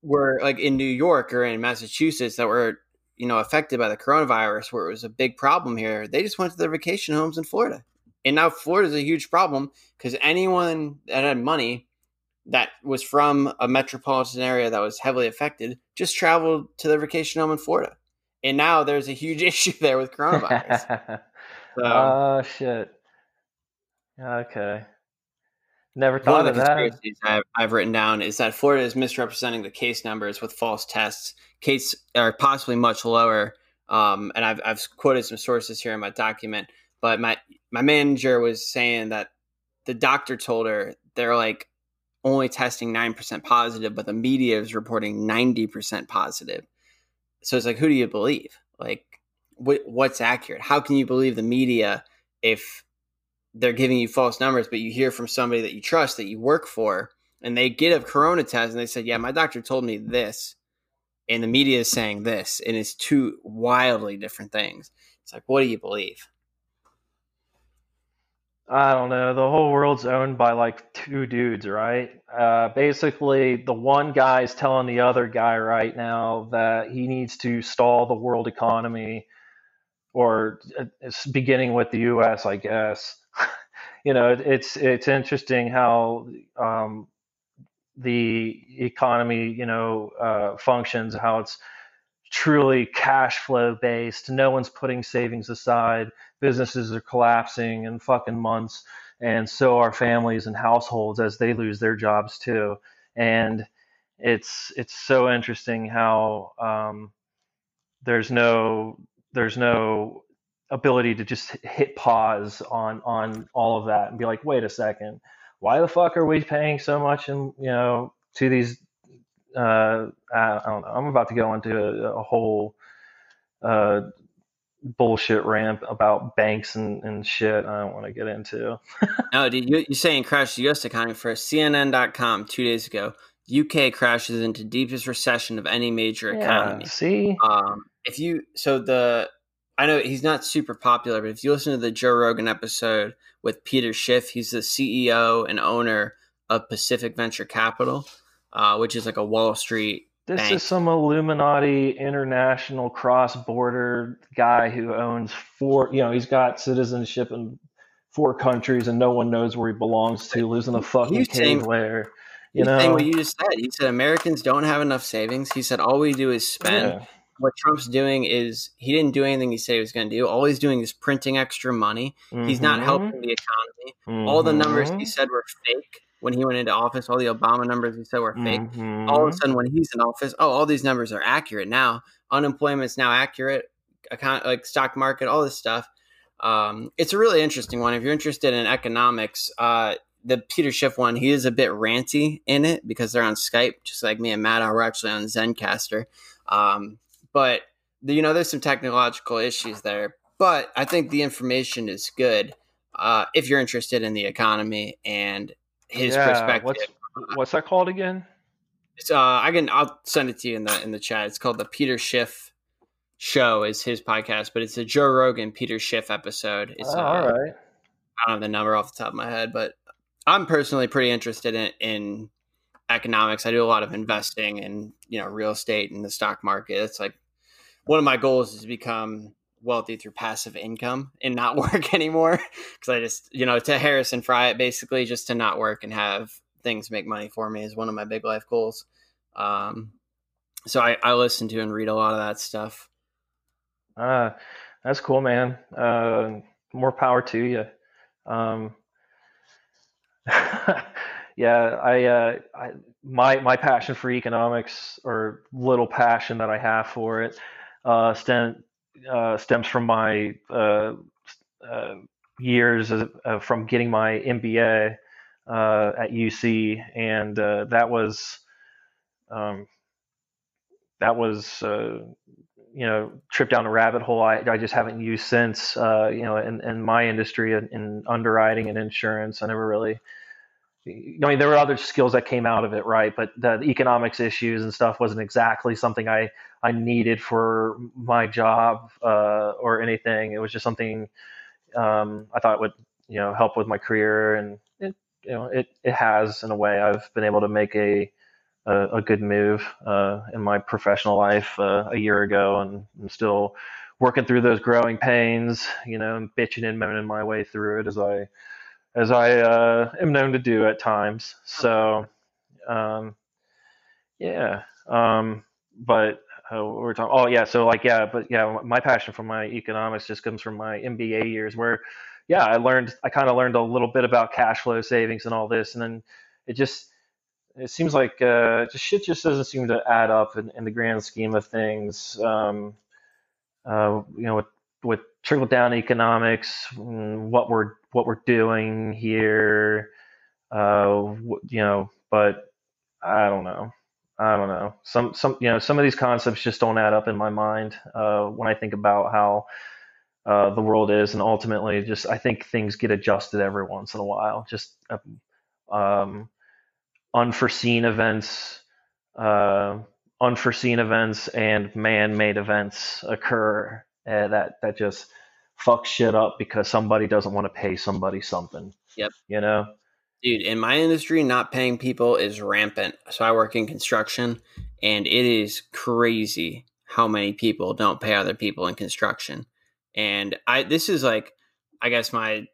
were like in New York or in Massachusetts that were you know affected by the coronavirus, where it was a big problem here, they just went to their vacation homes in Florida. And now Florida is a huge problem because anyone that had money that was from a metropolitan area that was heavily affected just traveled to their vacation home in Florida. And now there's a huge issue there with coronavirus. so, oh, shit. Okay. Never thought One of, of the that. conspiracies I've, I've written down is that Florida is misrepresenting the case numbers with false tests. Case are possibly much lower. Um, and I've, I've quoted some sources here in my document, but my my manager was saying that the doctor told her they're like only testing nine percent positive, but the media is reporting ninety percent positive. So it's like, who do you believe? Like, what, what's accurate? How can you believe the media if they're giving you false numbers, but you hear from somebody that you trust that you work for, and they get a corona test and they said, "Yeah, my doctor told me this," and the media is saying this, and it's two wildly different things. It's like, what do you believe? I don't know. The whole world's owned by like two dudes, right? Uh, basically, the one guy's telling the other guy right now that he needs to stall the world economy, or uh, it's beginning with the U.S., I guess. you know, it's it's interesting how um, the economy, you know, uh, functions, how it's truly cash flow based. No one's putting savings aside. Businesses are collapsing in fucking months, and so are families and households as they lose their jobs too. And it's it's so interesting how um, there's no there's no ability to just hit pause on on all of that and be like, wait a second, why the fuck are we paying so much and you know to these uh, I don't know. I'm about to go into a, a whole uh, bullshit rant about banks and, and shit. I don't want to get into. no, dude, you, you're saying crash the U.S. economy first. CNN.com two days ago. UK crashes into deepest recession of any major economy. Yeah, see, um, if you so the I know he's not super popular, but if you listen to the Joe Rogan episode with Peter Schiff, he's the CEO and owner of Pacific Venture Capital uh, which is like a Wall Street. This bank. is some Illuminati international cross border guy who owns four, you know, he's got citizenship in four countries and no one knows where he belongs to, lives in a fucking He's cave lair. You know, what you just said. He said Americans don't have enough savings. He said all we do is spend. Yeah. What Trump's doing is he didn't do anything he said he was going to do. All he's doing is printing extra money. He's not Mhm. helping the economy. All the numbers he Mhm. said were fake when he went into office. All the Obama numbers he said were fake. Mhm. all of a sudden when he's in office oh all these numbers are accurate now unemployment's now accurate account like stock market all this stuff um, it's a really interesting one if you're interested in economics uh, the peter schiff one he is a bit ranty in it because they're on skype just like me and matt are we're actually on Zencastr um, but you know there's some technological issues there but i think the information is good uh, if you're interested in the economy and his Yeah, perspective What's, what's that called again? it's, uh, I can I'll send it to you in the in the chat. It's called the Peter Schiff Show. Is his podcast, but it's a Joe Rogan Peter Schiff episode. It's Oh, uh, all right. I don't have the number off the top of my head, but I'm personally pretty interested in in economics. I do a lot of investing in you know real estate and the stock market. It's like one of my goals is to become wealthy through passive income and not work anymore because I just you know to Harrison Fry it basically just to not work and have things make money for me is one of my big life goals. Um, so I, I listen to and read a lot of that stuff. Uh, that's cool, man. Uh, more power to you. Um, yeah, I, uh, I, my my passion for economics, or little passion that I have for it, uh, stem, uh, stems from my uh, uh, years of, from getting my MBA uh, at UC, and uh, that was um, that was uh, you know trip down a rabbit hole I, I just haven't used since uh, you know in, in my industry in, in underwriting and insurance. I never really I mean there were other skills that came out of it right? But the, the economics issues and stuff wasn't exactly something I I needed for my job uh, or anything it was just something um, I thought would you know help with my career and it you know it, it has in a way I've been able to make a a, a good move uh, in my professional life uh, a year ago, and I'm still working through those growing pains. You know, and bitching and moaning my way through it as I as I uh, am known to do at times. So, um, yeah. Um, but uh, we're talking. Oh yeah, so like yeah, but yeah, my passion for my economics just comes from my MBA years, where yeah, I learned I kind of learned a little bit about cash flow savings and all this, and then it just it seems like uh, just shit just doesn't seem to add up in, in the grand scheme of things. Um, uh, you know, with with trickle down economics, mm, what we're what we're doing here, uh, you know, but I don't know. I don't know. Some some you know some of these concepts just don't add up in my mind uh, when I think about how uh, the world is, and ultimately, just I think things get adjusted every once in a while. Just um, unforeseen events, uh, unforeseen events, and man-made events occur uh, that that just fuck shit up because somebody doesn't want to pay somebody something. Yep. You know. Dude, in my industry, not paying people is rampant. So I work in construction, and it is crazy how many people don't pay other people in construction. And I this is like, I guess my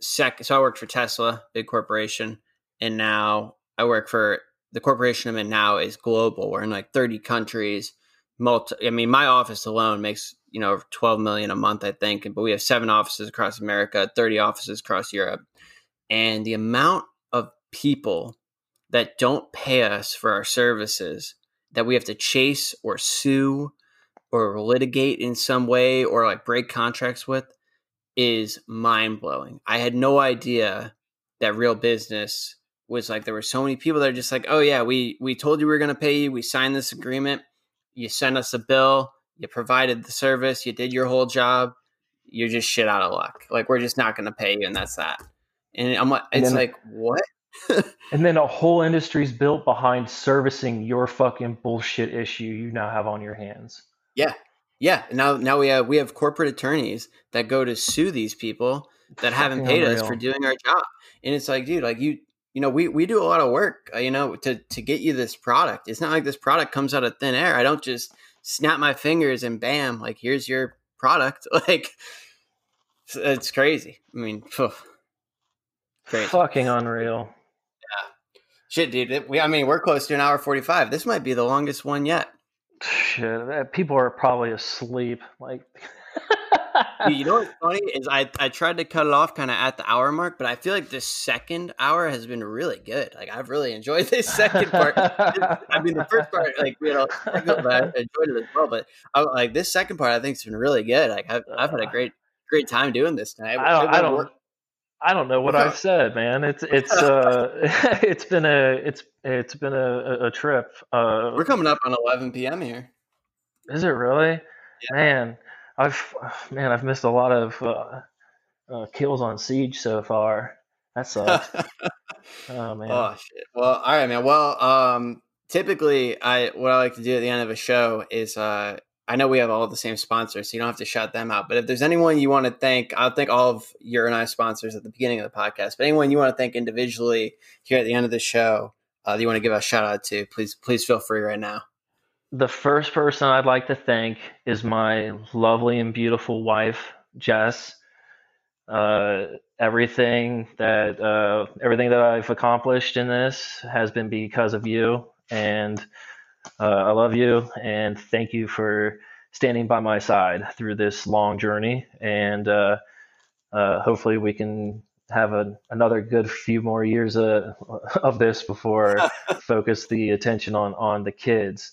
second. So I worked for Tesla, big corporation, and now I work for the corporation I'm in now is global. We're in like 30 countries. Multi, I mean, my office alone makes you know 12 million a month, I think. But we have seven offices across America, 30 offices across Europe and the amount of people that don't pay us for our services that we have to chase or sue or litigate in some way or like break contracts with is mind blowing. I had no idea that real business was like there were so many people that are just like, oh yeah, we we told you we were going to pay you, we signed this agreement, you sent us a bill, you provided the service, you did your whole job, you're just shit out of luck. Like we're just not going to pay you, and that's that. And I'm like, it's like, what? and then a whole industry's built behind servicing your fucking bullshit issue you now have on your hands. Yeah. Yeah. Now now we have we have corporate attorneys that go to sue these people that haven't paid unreal. us for doing our job. And it's like, dude, like you you know, we, we do a lot of work, uh, you know, to, to get you this product. It's not like this product comes out of thin air. I don't just snap my fingers and bam, like here's your product. Like it's crazy. I mean, phew. Crazy. Fucking unreal. Yeah. Shit, dude. We, I mean, we're close to an hour 45. This might be the longest one yet. Shit. Eh, people are probably asleep. Like, you know what's funny is I, I tried to cut it off kind of at the hour mark, but I feel like this second hour has been really good. Like I've really enjoyed this second part. I mean, the first part, like you know, I enjoyed it as well, but I, like this second part, I think it's been really good. Like I've, I've had a uh, great great time doing this tonight. I don't, I don't, I don't know what I've said, man. It's it's uh it's been a it's it's been a, a trip. Uh, We're coming up on 11 p.m. here. Is it really? Yeah. Man, I've man I've missed a lot of uh, uh, kills on siege so far. That sucks. oh man. Oh shit. Well, all right, man. Well, um, typically I what I like to do at the end of a show is uh I know we have all the same sponsors, so you don't have to shout them out. But if there's anyone you want to thank, I'll thank all of your and I sponsors at the beginning of the podcast. But anyone you want to thank individually here at the end of the show, uh, that you want to give a shout out to, please please feel free right now. The first person I'd like to thank is my lovely and beautiful wife, Jess. Uh, everything that uh, everything that I've accomplished in this has been because of you, and uh, I love you and thank you for standing by my side through this long journey. And uh, uh, hopefully, we can have a, another good few more years uh, of this before focus the attention on on the kids.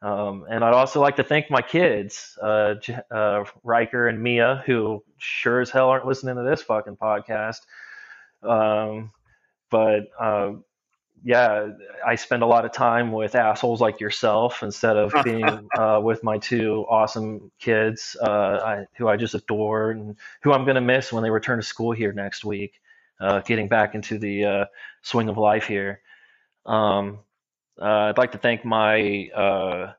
Um, and I'd also like to thank my kids, uh, uh, Riker and Mia, who sure as hell aren't listening to this fucking podcast. Um, but uh, yeah, I spend a lot of time with assholes like yourself instead of being uh, with my two awesome kids uh, I, who I just adore and who I'm going to miss when they return to school here next week, uh, getting back into the uh, swing of life here. Um, uh, I'd like to thank my uh,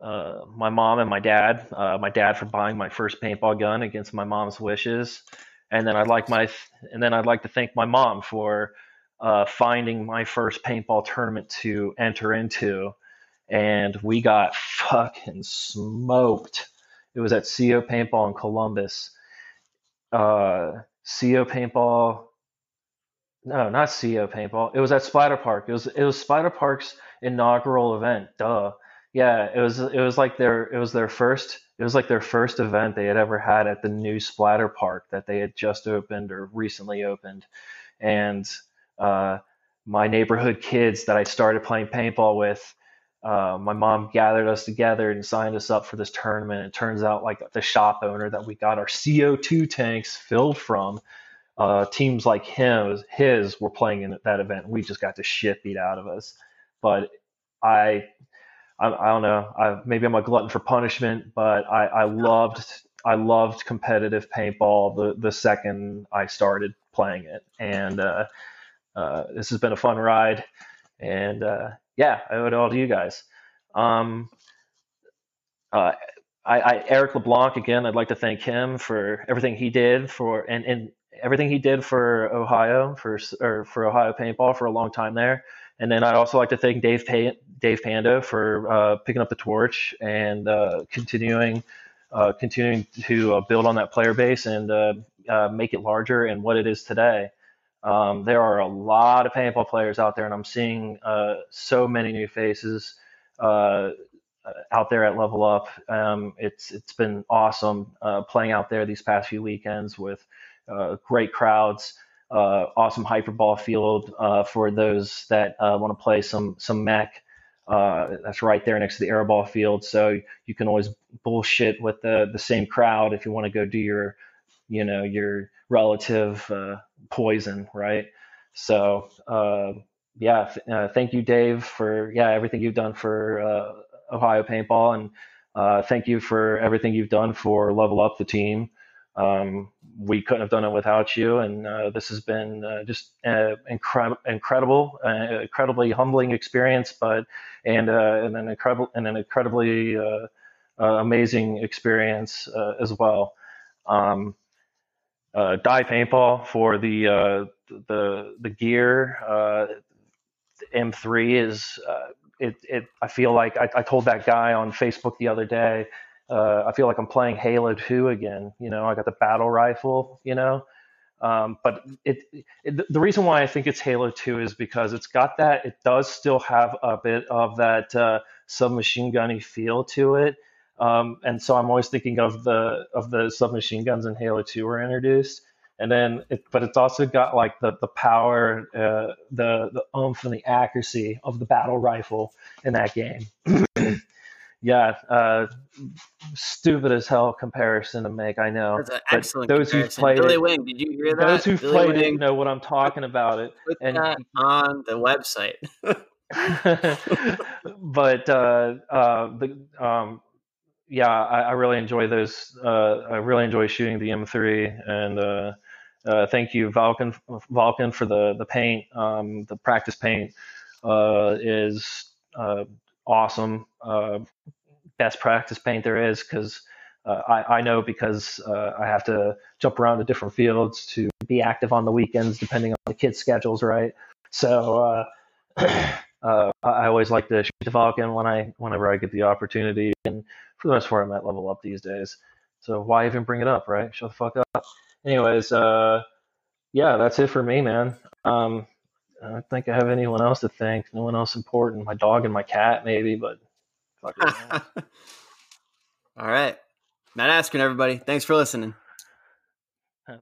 my mom and my dad. my dad for buying my first paintball gun against my mom's wishes, and then I'd like my and then I'd like to thank my mom for uh, finding my first paintball tournament to enter into, and we got fucking smoked. It was at CO Paintball in Columbus. Uh, CO Paintball. No, not CO Paintball. It was at Spider Park. It was it was Spider Park's inaugural event. Duh. yeah, it was it was like their it was their first it was like their first event they had ever had at the new splatter park that they had just opened or recently opened, and uh, my neighborhood kids that I started playing paintball with. Uh, my mom gathered us together and signed us up for this tournament. It turns out, like the shop owner that we got our CO2 tanks filled from, uh, teams like him, his, were playing in that event. We just got the shit beat out of us. But I I, I don't know. I, maybe I'm a glutton for punishment, but I, I loved I loved competitive paintball the the second I started playing it, and uh, uh, this has been a fun ride. And uh, yeah, I owe it all to you guys. Um, uh, I, I, Eric LeBlanc again. I'd like to thank him for everything he did for and, and everything he did for Ohio for or for Ohio paintball for a long time there. And then I'd also like to thank Dave Pay- Dave Panda for uh, picking up the torch and uh, continuing uh, continuing to uh, build on that player base and make it larger and what it is today. Um, there are a lot of paintball players out there, and I'm seeing so many new faces out there at Level Up. Um, it's it's been awesome playing out there these past few weekends with great crowds uh, awesome hyperball field uh, for those that uh, want to play some some mech. Uh, that's right there next to the airball field, so you can always bullshit with the the same crowd if you want to go do your, you know, your relative uh, poison, right? So uh, yeah, thank you, Dave, for yeah everything you've done for Ohio Paintball, and thank you for everything you've done for Level Up the team. Um, we couldn't have done it without you, and uh, this has been uh, just uh, incre- incredible, uh, incredibly humbling experience, but and, uh, and an incredible and an incredibly uh, amazing experience as well. Um, Dye paintball for the the the gear. M3 is it, it. I feel like I, I told that guy on Facebook the other day uh, I feel like I'm playing Halo 2 again. You know, I got the battle rifle, you know. Um, but it, it, the reason why I think it's Halo 2 is because it's got that, it does still have a bit of that uh, submachine gunny feel to it. Um, and so I'm always thinking of the of the submachine guns in Halo 2 were introduced. And then, it, but it's also got like the the power, uh, the the oomph, and the accuracy of the battle rifle in that game. yeah, uh, stupid as hell comparison to make. I know. That's an excellent those who played Billy it, Wing, did you hear that? Those who Billy played Wing, it know what I'm talking about. It put and that on the website. but uh, uh, the um, yeah, I, I, really enjoy those. Uh, I really enjoy shooting the M3, and uh, uh, thank you, Valken, Valken, for the the paint. Um, the practice paint uh, is awesome. Uh, best practice paint there is because uh, I, I, know because uh, I have to jump around to different fields to be active on the weekends depending on the kids' schedules, right? So uh, uh, I always like to shoot the Valken when I whenever I get the opportunity, and for the most part, I'm at level up these days. So why even bring it up, right? Shut the fuck up. Anyways, uh, yeah, that's it for me, man. Um, I don't think I have anyone else to thank. No one else important. My dog and my cat, maybe, but fuck it. All right. Matt Askren, everybody. Thanks for listening.